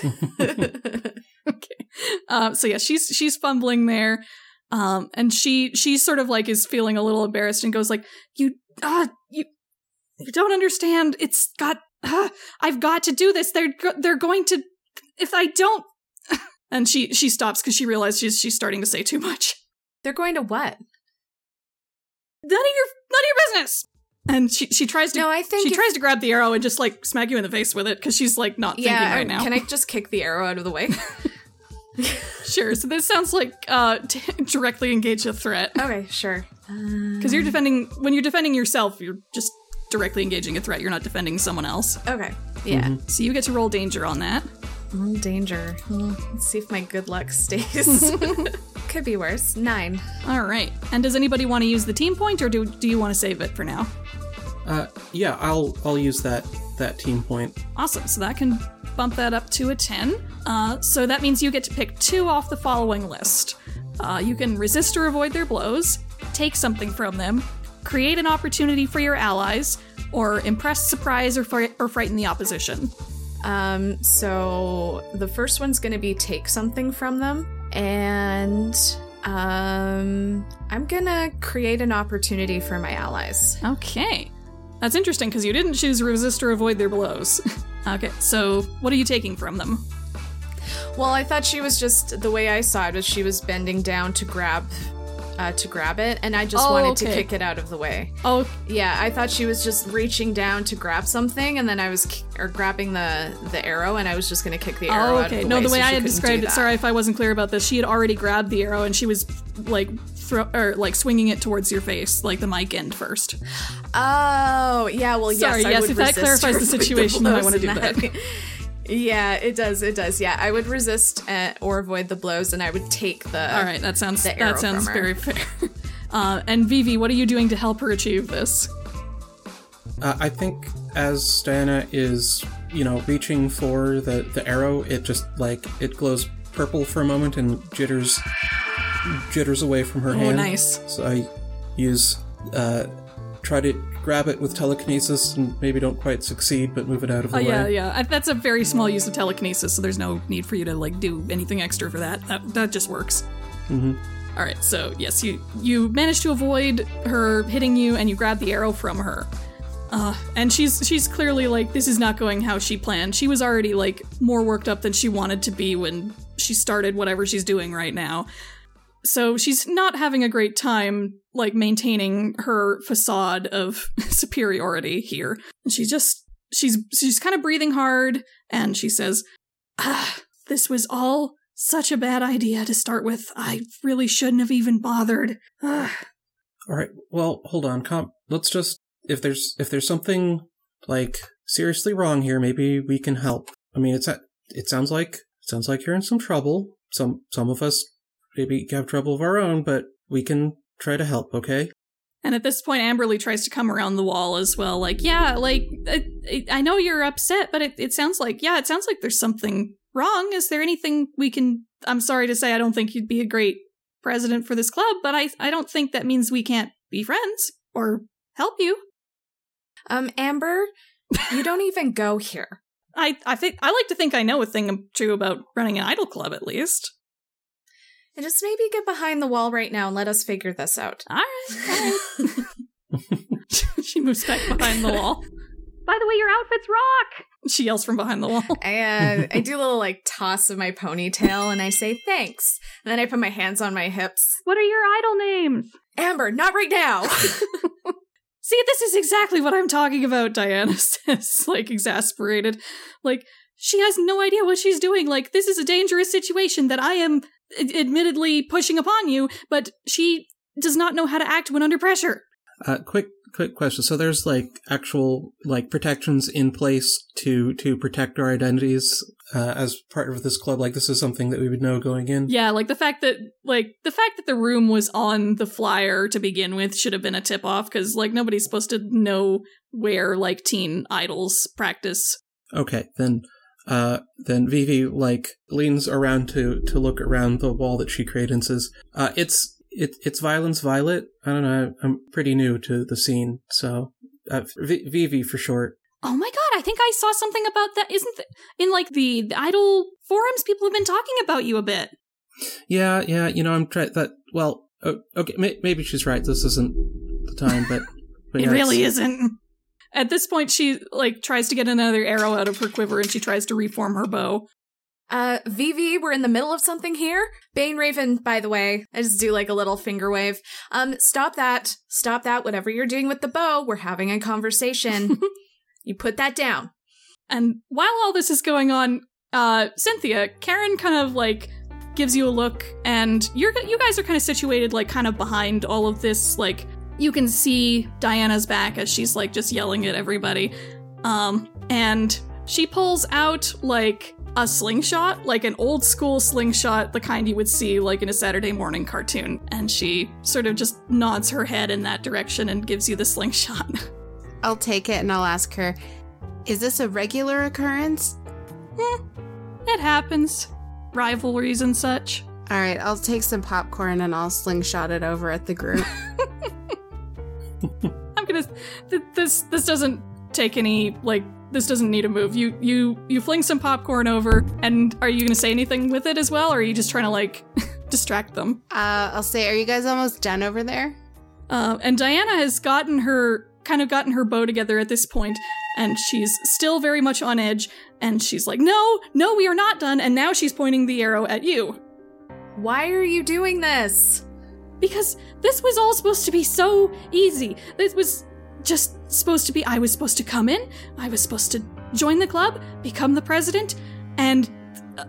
okay. Uh, so yeah, she's she's fumbling there, um, and she she sort of like is feeling a little embarrassed and goes like, "You, uh, you, you don't understand. It's got. I've got to do this. They're they're going to. If I don't." And she she stops because she realizes she's she's starting to say too much.
They're going to what?
None of your none of your business. And she she tries to
No, I think
she
if-
tries to grab the arrow and just like smack you in the face with it because she's like not
Yeah.
thinking right now.
Can I just kick the arrow out of the way?
Sure. So this sounds like uh, t- directly engage a threat
okay, sure.
because you're defending when you're defending yourself. You're just directly engaging a threat. You're not defending someone else.
Okay. Yeah.
So you get to roll danger on that.
Mm, danger. Hmm, Let's see if my good luck stays. Could be worse. Nine.
All right. And does anybody want to use the team point, or do do you want to save it for now?
Uh, yeah, I'll I'll use that that team point.
Awesome. So that can bump that up to a 10. Uh, so that means you get to pick two off the following list. Uh, you can resist or avoid their blows, take something from them, create an opportunity for your allies, or impress, surprise, or, or frighten the opposition.
Um, so the first one's gonna be take something from them, and um, I'm gonna create an opportunity for my allies.
Okay. That's interesting because you didn't choose resist or avoid their blows. okay, so what are you taking from them?
Well, I thought she was just the way I saw it was she was bending down to grab, uh, to grab it, and I just
Oh,
wanted to kick it out of the way.
Oh,
Yeah, I thought she was just reaching down to grab something, and then I was or grabbing the the arrow, and I was just gonna kick the arrow
oh
out
okay.
of the way.
no,
way.
the way
so
I had described it. Sorry if I wasn't clear about this. She had already grabbed the arrow and she was like throw or like swinging it towards your face, like the mic end first.
Oh, yeah. Well,
Sorry,
yes. I
yes, if that clarifies the situation, you might wanna do that.
yeah, it does. It does. Yeah, I would resist uh, or avoid the blows, and I would take the.
All right, that sounds that sounds very fair. Uh, and Vivi, what are you doing to help her achieve this?
Uh, I think as Diana is, you know, reaching for the the arrow, it just like it glows purple for a moment and jitters jitters away from her hand.
Oh,
hand.
nice.
So I use uh, try to grab it with telekinesis and maybe don't quite succeed, but move it out of the
Oh
way.
yeah, yeah. That's a very small use of telekinesis, so there's no need for you to like do anything extra for that. That that just works.
Mhm.
All right, so yes, you you manage to avoid her hitting you, and you grab the arrow from her. Uh, and she's she's clearly like this is not going how she planned. She was already like more worked up than she wanted to be when she started whatever she's doing right now. So she's not having a great time like maintaining her facade of superiority here. And she just she's she's kind of breathing hard and she says, "Ah, this was all such a bad idea to start with. I really shouldn't have even bothered." Ah."
All right. Well, hold on. Com- let's just if there's if there's something like seriously wrong here, maybe we can help. I mean, it's it sounds like it sounds like you're in some trouble. Some some of us maybe have trouble of our own, but we can try to help. Okay.
And at this point, Amberly tries to come around the wall as well. Like, yeah, like, I, I know you're upset, but it, it sounds like, yeah, it sounds like there's something wrong. Is there anything we can. I'm sorry to say, I don't think you'd be a great president for this club, but I, I don't think that means we can't be friends or help you.
Um, Amber, you don't even go here.
I, I think I like to think I know a thing or two about running an idol club at least.
And just maybe get behind the wall right now and let us figure this out.
All right, all right. she moves back behind the wall. By the way, your outfits rock. She yells from behind the wall.
I, uh, I do a little like toss of my ponytail and I say thanks. And then I put my hands on my hips.
What are your idol names?
Amber, not right now.
See, this is exactly what I'm talking about, Diana says, like exasperated. Like, she has no idea what she's doing. Like, this is a dangerous situation that I am ad- admittedly pushing upon you, but she does not know how to act when under pressure.
Uh, quick quick question. So there's like actual like protections in place to to protect our identities uh, as part of this club. Like this is something that we would know going in.
Yeah, like the fact that like the fact that the room was on the flyer to begin with should have been a tip off because like nobody's supposed to know where like teen idols practice.
Okay, then uh then Vivi like leans around to to look around the wall that she created and says, uh it's it, it's Violence Violet. I don't know. I'm pretty new to the scene, so uh, v- Vivi for short.
Oh my god, I think I saw something about that. Isn't th- in like the, the idol forums? People have been talking about you a bit.
Yeah, yeah. You know, I'm trying that. Well, okay, may- maybe she's right. This isn't the time, but, but
it
yeah,
really isn't. At this point, she like tries to get another arrow out of her quiver, and she tries to reform her bow.
Uh, Vivi, we're in the middle of something here. Bane Raven, by the way, I just do like a little finger wave. Um, stop that. Stop that. Whatever you're doing with the bow, we're having a conversation. you put that down.
And while all this is going on, uh, Cynthia, Karen kind of like gives you a look, and you're you guys are kind of situated like kind of behind all of this. Like you can see Diana's back as she's like just yelling at everybody, um, and she pulls out like a slingshot, like an old school slingshot, the kind you would see like in a Saturday morning cartoon, and she sort of just nods her head in that direction and gives you the slingshot.
I'll take it and I'll ask her, is this a regular occurrence?
it happens, rivalries and such.
All right, I'll take some popcorn and I'll slingshot it over at the group.
I'm gonna. Th- this this doesn't take any like. This doesn't need a move. You you you fling some popcorn over, and are you gonna say anything with it as well, or are you just trying to like distract them?
uh, I'll say, are you guys almost done over there?
Uh, and Diana has gotten her kind of gotten her bow together at this point, and she's still very much on edge. And she's like, "No, no, we are not done." And now she's pointing the arrow at you
Why are you doing this?
Because this was all supposed to be so easy. This was just supposed to be. I was supposed to come in. I was supposed to join the club, become the president, and uh,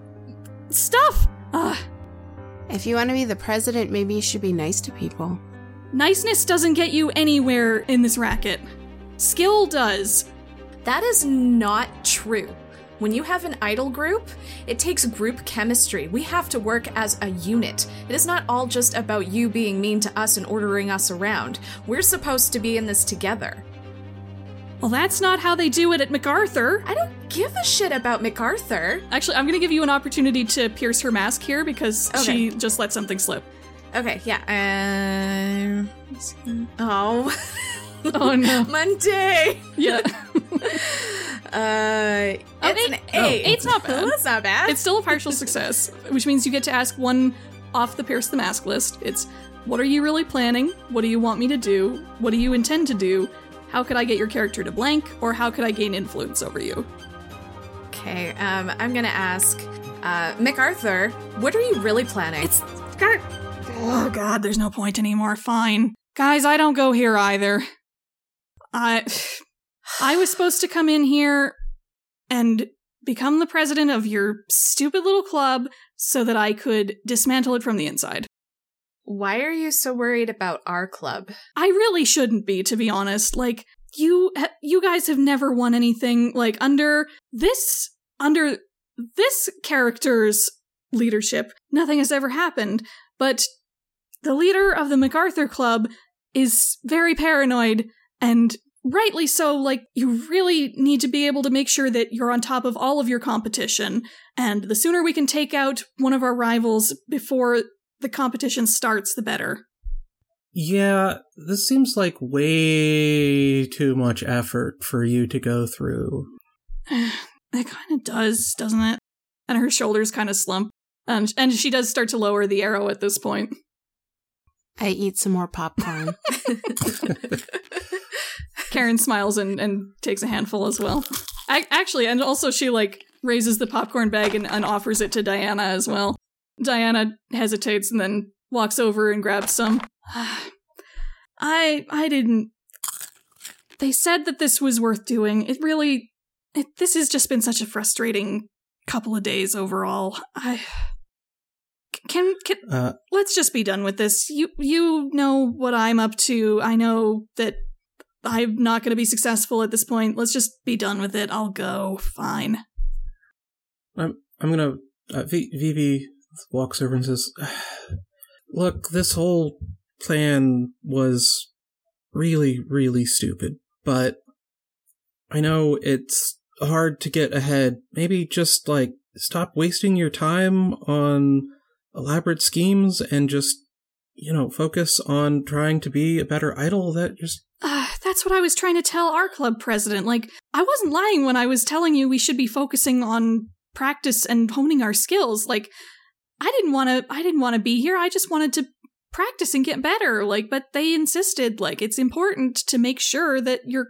stuff. Uh,
If you want to be the president, maybe you should be nice to people.
niceness doesn't get you anywhere in this racket. Skill does.
That is not true. When you have an idol group, it takes group chemistry. We have to work as a unit. It is not all just about you being mean to us and ordering us around. We're supposed to be in this together.
Well, that's not how they do it at MacArthur.
I don't give a shit about MacArthur.
Actually, I'm going to give you an opportunity to pierce her mask here because
Okay.
she just let something slip.
Okay, yeah. Um. Oh.
Oh no.
mundane.
Yeah.
Uh, it's
Oh,
an
eight-
eight.
eight's not bad.
That's not bad.
It's still a partial success, which means you get to ask one off the Pierce the Mask list. It's what are you really planning? What do you want me to do? What do you intend to do? How could I get your character to blank? Or how could I gain influence over you?
okay. Um, I'm gonna ask, uh, MacArthur, what are you really planning?
It's got. Oh god, there's no point anymore. Fine. Guys, I don't go here either. I. I was supposed to come in here and become the president of your stupid little club so that I could dismantle it from the inside.
Why are you so worried about our club?
I really shouldn't be, to be honest. Like you, you guys have never won anything like under this, under this character's leadership. Nothing has ever happened. But the leader of the MacArthur Club is very paranoid and rightly so. Like you really need to be able to make sure that you're on top of all of your competition. And the sooner we can take out one of our rivals before the competition starts, the better.
Yeah, this seems like way too much effort for you to go through.
it kind of does, doesn't it? And her shoulders kind of slump. And, and she does start to lower the arrow at this point.
I eat some more popcorn.
Karen smiles and, and takes a handful as well. A- actually, and also she like raises the popcorn bag and, and offers it to Diana as well. Diana hesitates and then walks over and grabs some. I I didn't. They said that this was worth doing. It really. It, this has just been such a frustrating couple of days overall. I can can
Uh,
let's just be done with this. You you know what I'm up to. I know that I'm not going to be successful at this point. Let's just be done with it. I'll go. Fine.
I'm I'm gonna. Uh, v- Vivi walks over and says, "Look, this whole plan was really, really stupid. But I know it's hard to get ahead. Maybe just like stop wasting your time on elaborate schemes and just." You know, focus on trying to be a better idol that just
that's what I was trying to tell our club president. Like, I wasn't lying when I was telling you we should be focusing on practice and honing our skills. Like, I didn't want to. I didn't want to be here. I just wanted to practice and get better. Like, but they insisted. Like, it's important to make sure that you're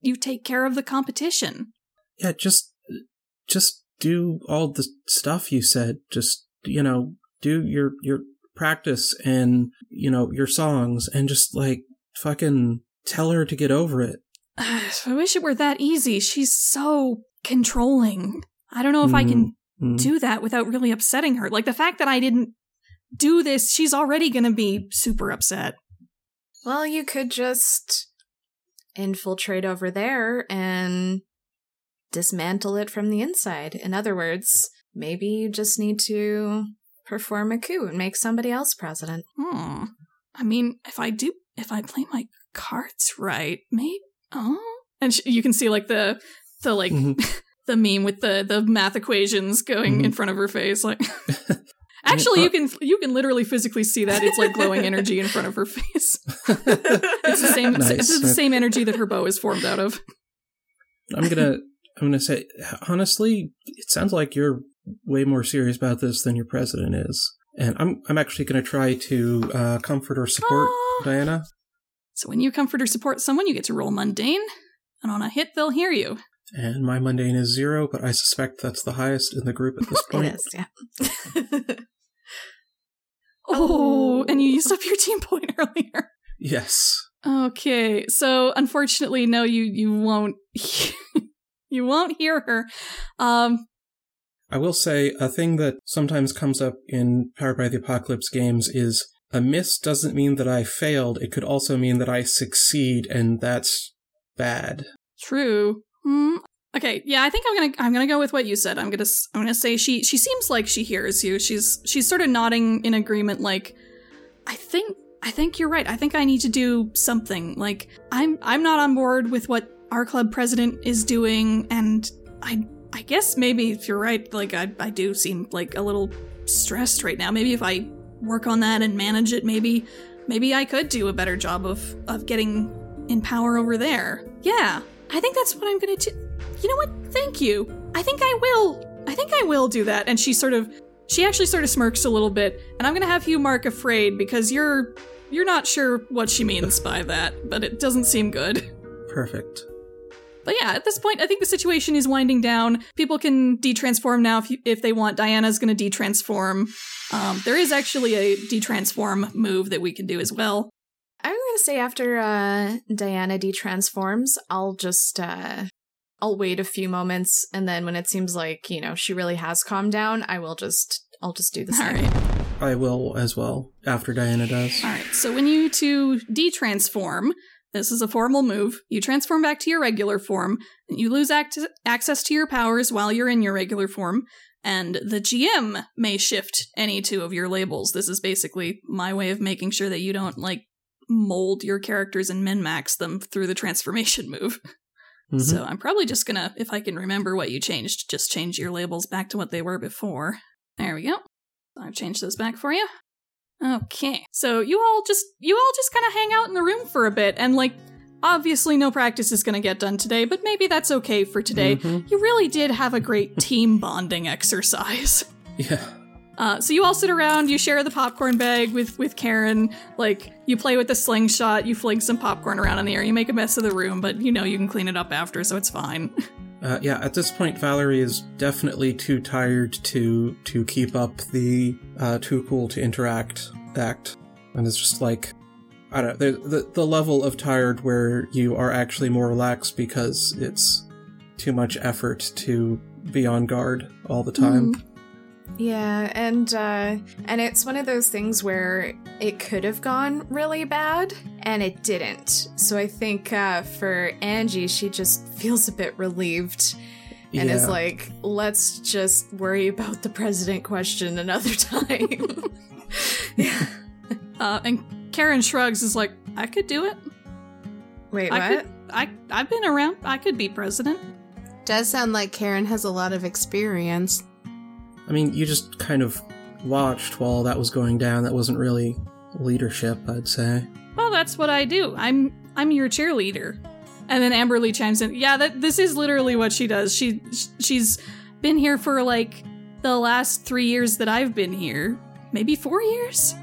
you take care of the competition.
yeah, just just do all the stuff you said. Just you know, do your your practice and you know your songs, and just like fucking tell her to get over it.
I wish it were that easy. She's so controlling. I don't know if I can
Mm.
do that without really upsetting her. Like the fact that I didn't do this, she's already going to be super upset.
Well, you could just infiltrate over there and dismantle it from the inside. In other words, maybe you just need to perform a coup and make somebody else president.
Hmm. I mean, if I do, if I play my cards right, maybe. Oh, and sh- you can see like the the like
Mhm.
the meme with the the math equations going in front of her face. Like, actually,
uh,
you can you can literally physically see that it's like glowing energy in front of her face. It's the same.
Nice.
It's the same energy that her bow is formed out of.
I'm gonna I'm gonna say honestly, it sounds like you're way more serious about this than your president is. And I'm I'm actually gonna try to uh, comfort or support
Aw.
Diana.
So when you comfort or support someone, you get to roll mundane, and on a hit, they'll hear you.
And my mundane is zero, but I suspect that's the highest in the group at this point.
is, yeah.
Oh,
Oh.
and you used up your team point earlier.
Yes.
Okay, so unfortunately, no, you you won't you won't hear her. Um,
I will say a thing that sometimes comes up in Powered by the Apocalypse games is a miss doesn't mean that I failed. It could also mean that I succeed, and that's bad.
true. Hmm. Okay, yeah, I think I'm gonna I'm gonna go with what you said. I'm gonna I'm gonna say she she seems like she hears you. She's she's sort of nodding in agreement. Like, I think I think you're right. I think I need to do something. Like, I'm I'm not on board with what our club president is doing, and I I guess maybe if you're right, like I I do seem like a little stressed right now. Maybe if I work on that and manage it, maybe maybe I could do a better job of of getting in power over there. Yeah, I think that's what I'm gonna do. You know what? Thank you. I think I will. I think I will do that. And she sort of, she actually sort of smirks a little bit. And I'm gonna have you mark afraid because you're, you're not sure what she means by that, but it doesn't seem good.
Perfect.
But yeah, at this point, I think the situation is winding down. People can detransform now if, you, if they want. Diana's going to detransform. Um, there is actually a detransform move that we can do as well.
I'm gonna say after uh, Diana detransforms, I'll just uh, I'll wait a few moments, and then when it seems like you know she really has calmed down, I will just I'll just do the
All
same.
right.
I will as well after Diana does.
All right. So when you two detransform, this is a formal move. You transform back to your regular form. You lose act- access to your powers while you're in your regular form. And the GM may shift any two of your labels. This is basically my way of making sure that you don't, like, mold your characters and min max them through the transformation move.
Mhm.
So I'm probably just gonna, if I can remember what you changed, just change your labels back to what they were before. There we go. I've changed those back for you. Okay. So you all just you all just kind of hang out in the room for a bit and like obviously no practice is going to get done today, but maybe that's okay for today.
Mhm.
You really did have a great team bonding exercise.
Yeah.
Uh, so you all sit around, you share the popcorn bag with with Karen. Like you play with the slingshot, you fling some popcorn around in the air, you make a mess of the room, but you know you can clean it up after, so it's fine.
Uh, yeah, at this point, Valerie is definitely too tired to to keep up the uh, too cool to interact act, and it's just like I don't know the, the level of tired where you are actually more relaxed because it's too much effort to be on guard all the time.
Yeah, and uh, and it's one of those things where it could have gone really bad and it didn't. So I think uh, for Angie, she just feels a bit relieved and is like, "Let's just worry about the president question another time." yeah.
Uh, and Karen shrugs, is like, I could do it.
Wait,
I
what?
could. I I've been around. I could be president.
Does sound like Karen has a lot of experience.
I mean, you just kind of watched while that was going down. That wasn't really leadership, I'd say.
Well, that's what I do. I'm I'm your cheerleader. And then Amberly chimes in. Yeah, that this is literally what she does. She she's been here for like the last 3 years that I've been here. Maybe 4 years.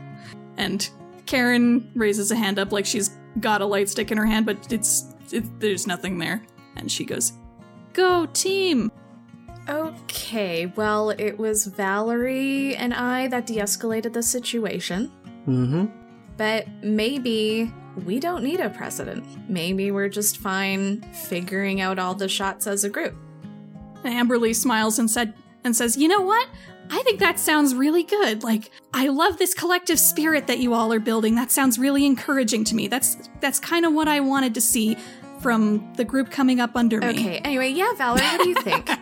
And Karen raises a hand up like she's got a light stick in her hand, but it's it, there's nothing there. And she goes, "Go team."
Okay, well, it was Valerie and I that de escalated the situation.
Mm-hmm.
But maybe we don't need a president. Maybe we're just fine figuring out all the shots as a group.
And Amberly smiles and said and says, "You know what? I think that sounds really good. Like I love this collective spirit that you all are building. That sounds really encouraging to me. That's that's kind of what I wanted to see from the group coming up under me."
Okay, anyway, yeah, Valerie, what do you think?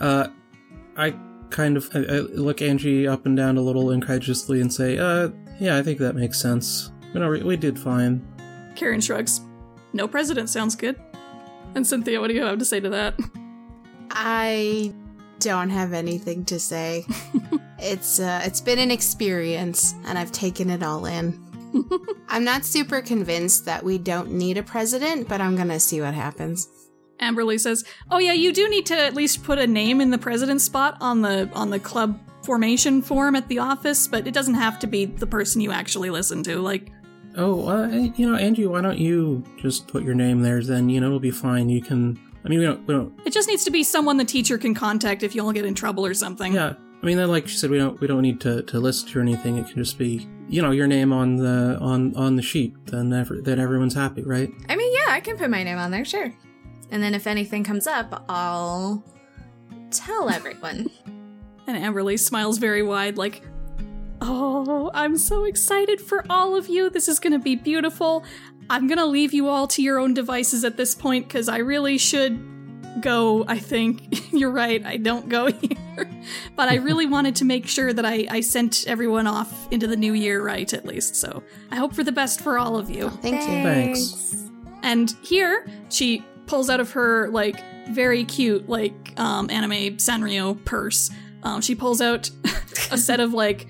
Uh, I kind of I, I look Angie up and down a little incredulously and say, "Uh, yeah, I think that makes sense. You know, we, we did fine."
Karen shrugs. No president sounds good. And Cynthia, what do you have to say to that?
I don't have anything to say. it's uh, it's been an experience, and I've taken it all in. I'm not super convinced that we don't need a president, but I'm gonna see what happens.
Amberly says, "Oh yeah, you do need to at least put a name in the president spot on the on the club formation form at the office, but it doesn't have to be the person you actually listen to. Like,
Oh, uh, you know, Andrew, why don't you just put your name there? Then you know it'll be fine. You can. I mean, we don't. We don't.
it just needs to be someone the teacher can contact if you all get in trouble or something.
Yeah. I mean, like she said, we don't. We don't need to, to list or anything. It can just be, you know, your name on the on on the sheet. Then ever, then everyone's happy, right?
I mean, yeah, I can put my name on there, sure. And then if anything comes up, I'll tell everyone.
And Amberly smiles very wide, like, Oh, I'm so excited for all of you. This is going to be beautiful. I'm going to leave you all to your own devices at this point because I really should go, I think. You're right, I don't go here. but I really wanted to make sure that I, I sent everyone off into the new year right, at least. So I hope for the best for all of you.
Thank you.
Thanks.
And here, she pulls out of her like very cute like um, anime Sanrio purse. Um, she pulls out a set of like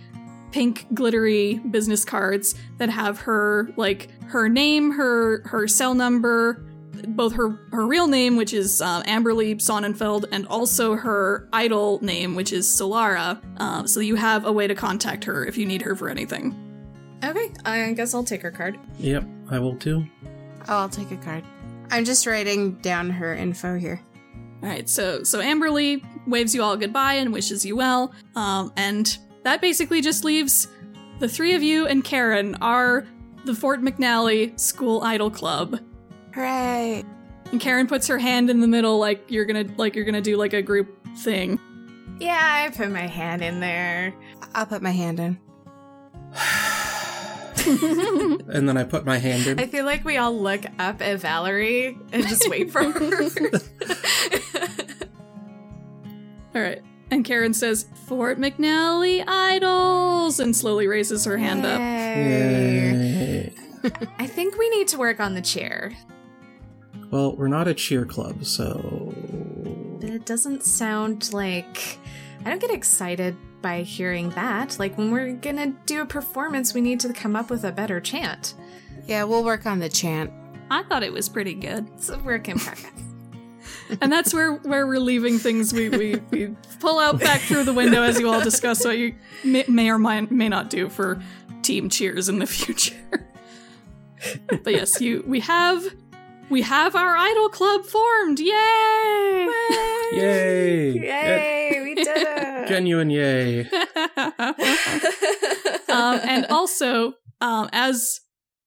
pink glittery business cards that have her like her name, her her cell number, both her her real name, which is uh, Amberly Sonnenfeld, and also her idol name, which is Solara. Uh, so you have a way to contact her if you need her for anything.
Okay, I guess I'll take her card.
Yep, I will too.
Oh, I'll take a card. I'm just writing down her info here.
All right, so so Amberly waves you all goodbye and wishes you well, um, and that basically just leaves the three of you and Karen are the Fort McNally School Idol Club.
Hooray!
And Karen puts her hand in the middle, like you're gonna like you're gonna do like a group thing.
Yeah, I put my hand in there.
I'll put my hand in.
And then I put my hand in.
I feel like we all look up at Valerie and just wait for her.
All right. And Karen says, Fort McNally Idols, and slowly raises her hand up.
Yay.
I think we need to work on the cheer.
Well, we're not a cheer club, so.
But it doesn't sound like. I don't get excited by hearing that. Like, when we're gonna do a performance, we need to come up with a better chant.
Yeah, we'll work on the chant.
I thought it was pretty good.
It's a work in progress.
And that's where, where we're leaving things. We, we, we pull out back through the window as you all discuss what you may, may or may, may not do for team cheers in the future. but yes, you we have we have our idol club formed. Yay!
Yay!
Yay, we did it!
Genuine yay.
um, and also, um, as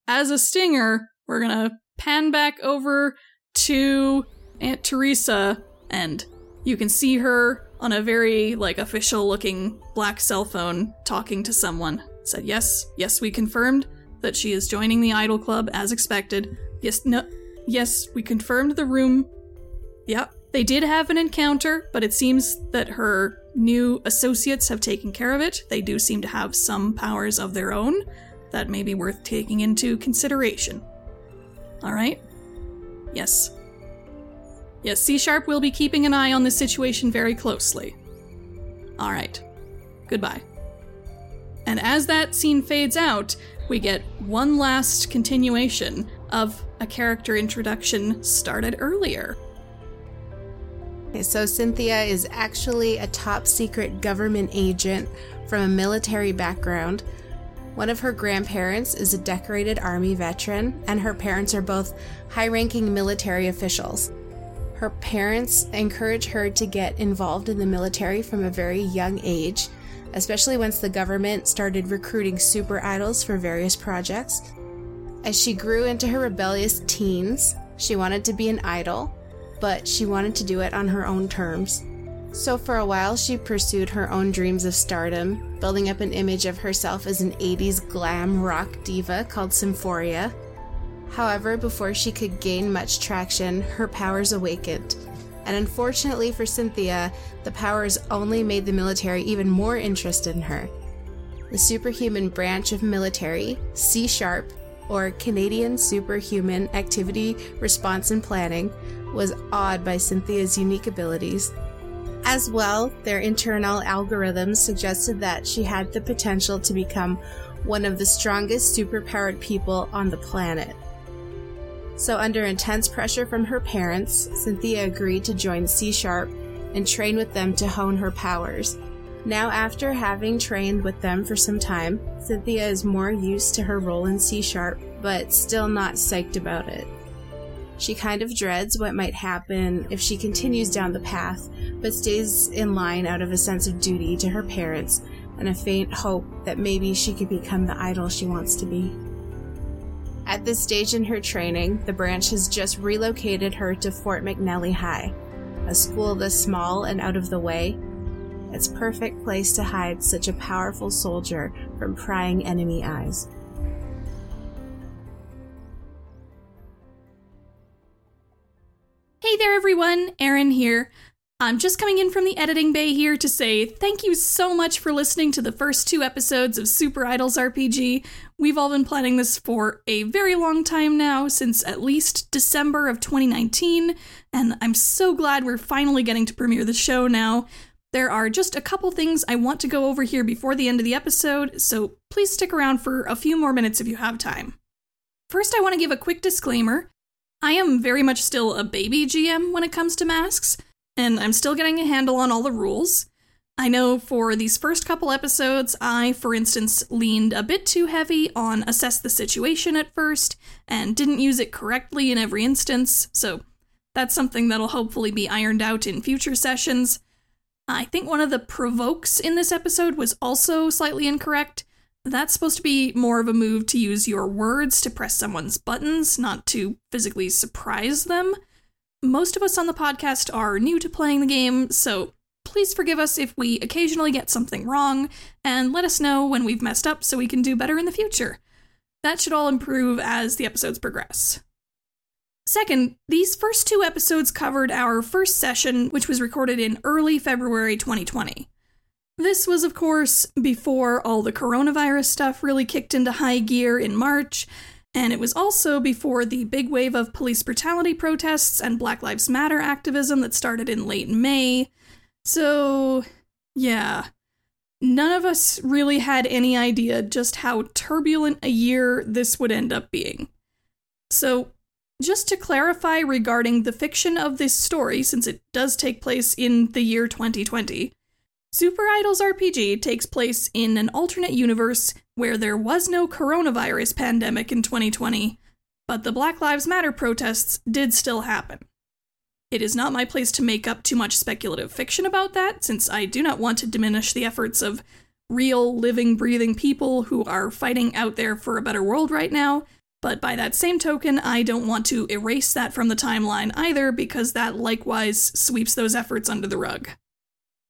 as a stinger, we're gonna pan back over to Aunt Teresa, and you can see her on a very like official looking black cell phone talking to someone. Said yes, yes, we confirmed that she is joining the Idol Club as expected. Yes, no, yes, we confirmed the room. Yep, they did have an encounter, but it seems that her new associates have taken care of it. They do seem to have some powers of their own that may be worth taking into consideration. All right? Yes. Yes, C Sharp will be keeping an eye on this situation very closely. All right. Goodbye. And as that scene fades out, we get one last continuation of a character introduction started earlier.
So Cynthia is actually a top secret government agent from a military background. One of her grandparents is a decorated Army veteran, and her parents are both high ranking military officials. Her parents encourage her to get involved in the military from a very young age, especially once the government started recruiting super idols for various projects. As she grew into her rebellious teens, she wanted to be an idol, but she wanted to do it on her own terms. So, for a while, she pursued her own dreams of stardom, building up an image of herself as an 80s glam rock diva called Symphoria. However, before she could gain much traction, her powers awakened. And unfortunately for Cynthia, the powers only made the military even more interested in her. The superhuman branch of military, C Sharp, or Canadian Superhuman Activity Response and Planning, was awed by Cynthia's unique abilities. As well, their internal algorithms suggested that she had the potential to become one of the strongest superpowered people on the planet. So, under intense pressure from her parents, Cynthia agreed to join C Sharp and train with them to hone her powers. Now, after having trained with them for some time, Cynthia is more used to her role in C Sharp, but still not psyched about it. She kind of dreads what might happen if she continues down the path, but stays in line out of a sense of duty to her parents and a faint hope that maybe she could become the idol she wants to be. At this stage in her training, the branch has just relocated her to Fort McNally High, a school this small and out of the way. It's perfect place to hide such a powerful soldier from prying enemy eyes.
Hey there, everyone. Erin here. I'm just coming in from the editing bay here to say thank you so much for listening to the first two episodes of Super Idols RPG. We've all been planning this for a very long time now, since at least December of 2019, and I'm so glad we're finally getting to premiere the show now. There are just a couple things I want to go over here before the end of the episode, so please stick around for a few more minutes if you have time. First, I want to give a quick disclaimer. I am very much still a baby GM when it comes to masks, and I'm still getting a handle on all the rules. I know for these first couple episodes, I, for instance, leaned a bit too heavy on assess the situation at first and didn't use it correctly in every instance, so that's something that'll hopefully be ironed out in future sessions. I think one of the provokes in this episode was also slightly incorrect. That's supposed to be more of a move to use your words to press someone's buttons, not to physically surprise them. Most of us on the podcast are new to playing the game, so please forgive us if we occasionally get something wrong, and let us know when we've messed up so we can do better in the future. That should all improve as the episodes progress. Second, these first two episodes covered our first session, which was recorded in early February 2020. This was, of course, before all the coronavirus stuff really kicked into high gear in March, and it was also before the big wave of police brutality protests and Black Lives Matter activism that started in late May. So, yeah. None of us really had any idea just how turbulent a year this would end up being. So, just to clarify regarding the fiction of this story, since it does take place in the year 2020, Super Idols RPG takes place in an alternate universe where there was no coronavirus pandemic in 2020, but the Black Lives Matter protests did still happen. It is not my place to make up too much speculative fiction about that, since I do not want to diminish the efforts of real, living, breathing people who are fighting out there for a better world right now, but by that same token, I don't want to erase that from the timeline either, because that likewise sweeps those efforts under the rug.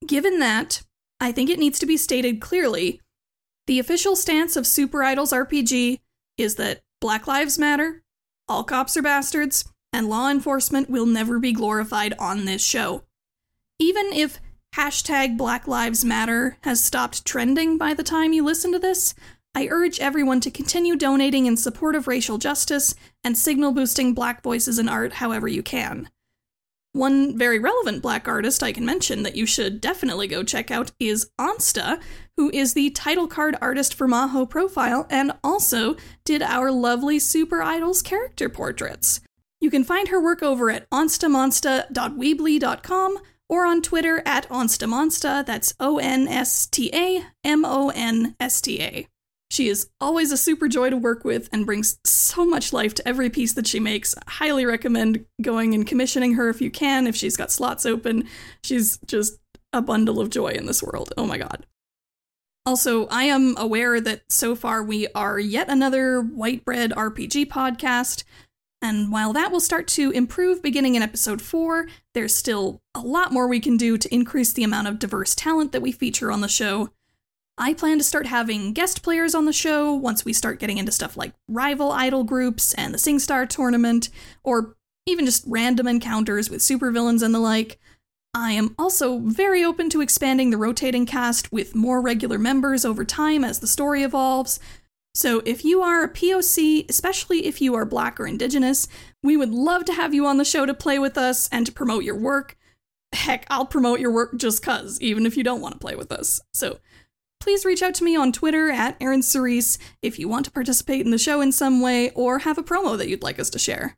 Given that, I think it needs to be stated clearly the official stance of Super Idols RPG is that Black Lives Matter, all cops are bastards, and law enforcement will never be glorified on this show. Even if hashtag Black Lives Matter has stopped trending by the time you listen to this, I urge everyone to continue donating in support of racial justice and signal boosting black voices in art however you can. One very relevant black artist I can mention that you should definitely go check out is Onsta, who is the title card artist for Maho Profile and also did our lovely Super Idols character portraits. You can find her work over at onstamonsta.weebly.com or on Twitter at onstamonsta, that's O N S T A M O N S T A. She is always a super joy to work with and brings so much life to every piece that she makes. I highly recommend going and commissioning her if you can, if she's got slots open. She's just a bundle of joy in this world. Oh my god. Also, I am aware that so far we are yet another white bread RPG podcast. And while that will start to improve beginning in episode 4, there's still a lot more we can do to increase the amount of diverse talent that we feature on the show. I plan to start having guest players on the show once we start getting into stuff like rival idol groups and the SingStar tournament, or even just random encounters with supervillains and the like. I am also very open to expanding the rotating cast with more regular members over time as the story evolves. So, if you are a POC, especially if you are Black or Indigenous, we would love to have you on the show to play with us and to promote your work. Heck, I'll promote your work just cuz, even if you don't want to play with us. So, please reach out to me on Twitter at Erin Cerise if you want to participate in the show in some way or have a promo that you'd like us to share.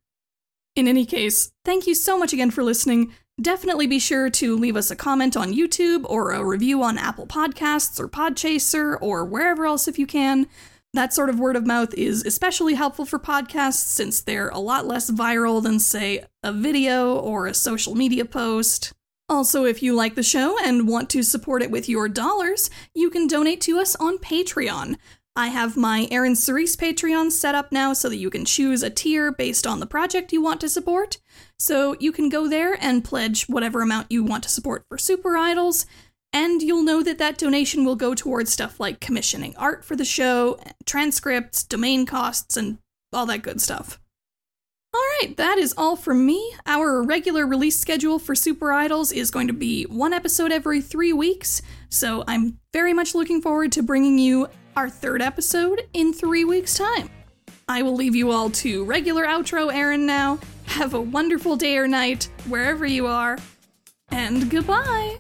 In any case, thank you so much again for listening. Definitely be sure to leave us a comment on YouTube or a review on Apple Podcasts or Podchaser or wherever else if you can. That sort of word of mouth is especially helpful for podcasts since they're a lot less viral than, say, a video or a social media post. Also, if you like the show and want to support it with your dollars, you can donate to us on Patreon. I have my Erin Cerise Patreon set up now so that you can choose a tier based on the project you want to support. So you can go there and pledge whatever amount you want to support for Super Idols, and you'll know that that donation will go towards stuff like commissioning art for the show, transcripts, domain costs, and all that good stuff. All right, that is all from me. Our regular release schedule for Super Idols is going to be one episode every three weeks, so I'm very much looking forward to bringing you our third episode in three weeks' time. I will leave you all to regular outro Erin now. Have a wonderful day or night, wherever you are, and goodbye!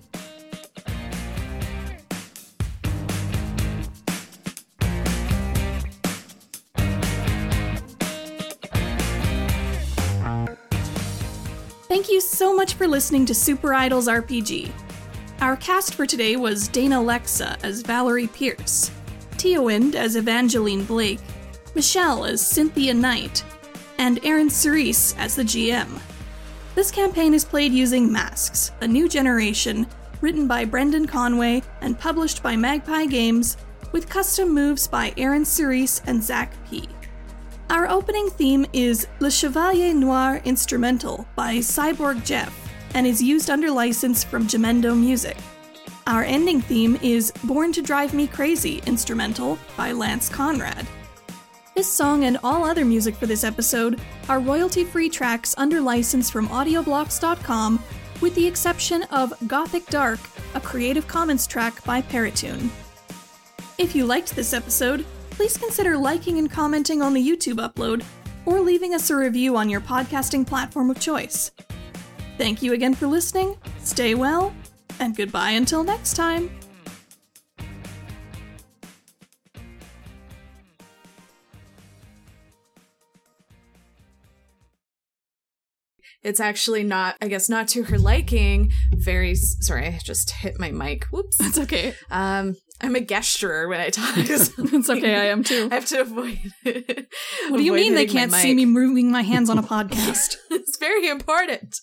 Thank you so much for listening to Super Idols RPG. Our cast for today was Dana Lexa as Valerie Pierce, Teowind as Evangeline Blake, Michelle as Cynthia Knight, and Erin Cerise as the GM. This campaign is played using Masks, a new generation, written by Brendan Conway and published by Magpie Games, with custom moves by Erin Cerise and Zach P. Our opening theme is Le Chevalier Noir Instrumental by Cyborg Jeff and is used under license from Jamendo Music. Our ending theme is Born to Drive Me Crazy Instrumental by Lance Conrad. This song and all other music for this episode are royalty free tracks under license from audioblocks.com, with the exception of Gothic Dark, a Creative Commons track by Paratune. If you liked this episode, please consider liking and commenting on the YouTube upload or leaving us a review on your podcasting platform of choice. Thank you again for listening, stay well, and goodbye until next time.
It's actually not, I guess, not to her liking. Very sorry, I just hit my mic. Whoops.
that's okay.
Um, I'm a gesturer when I talk.
It's okay, I am too.
I have to avoid.
What do you mean they can't see me moving my hands on a podcast?
it's very important.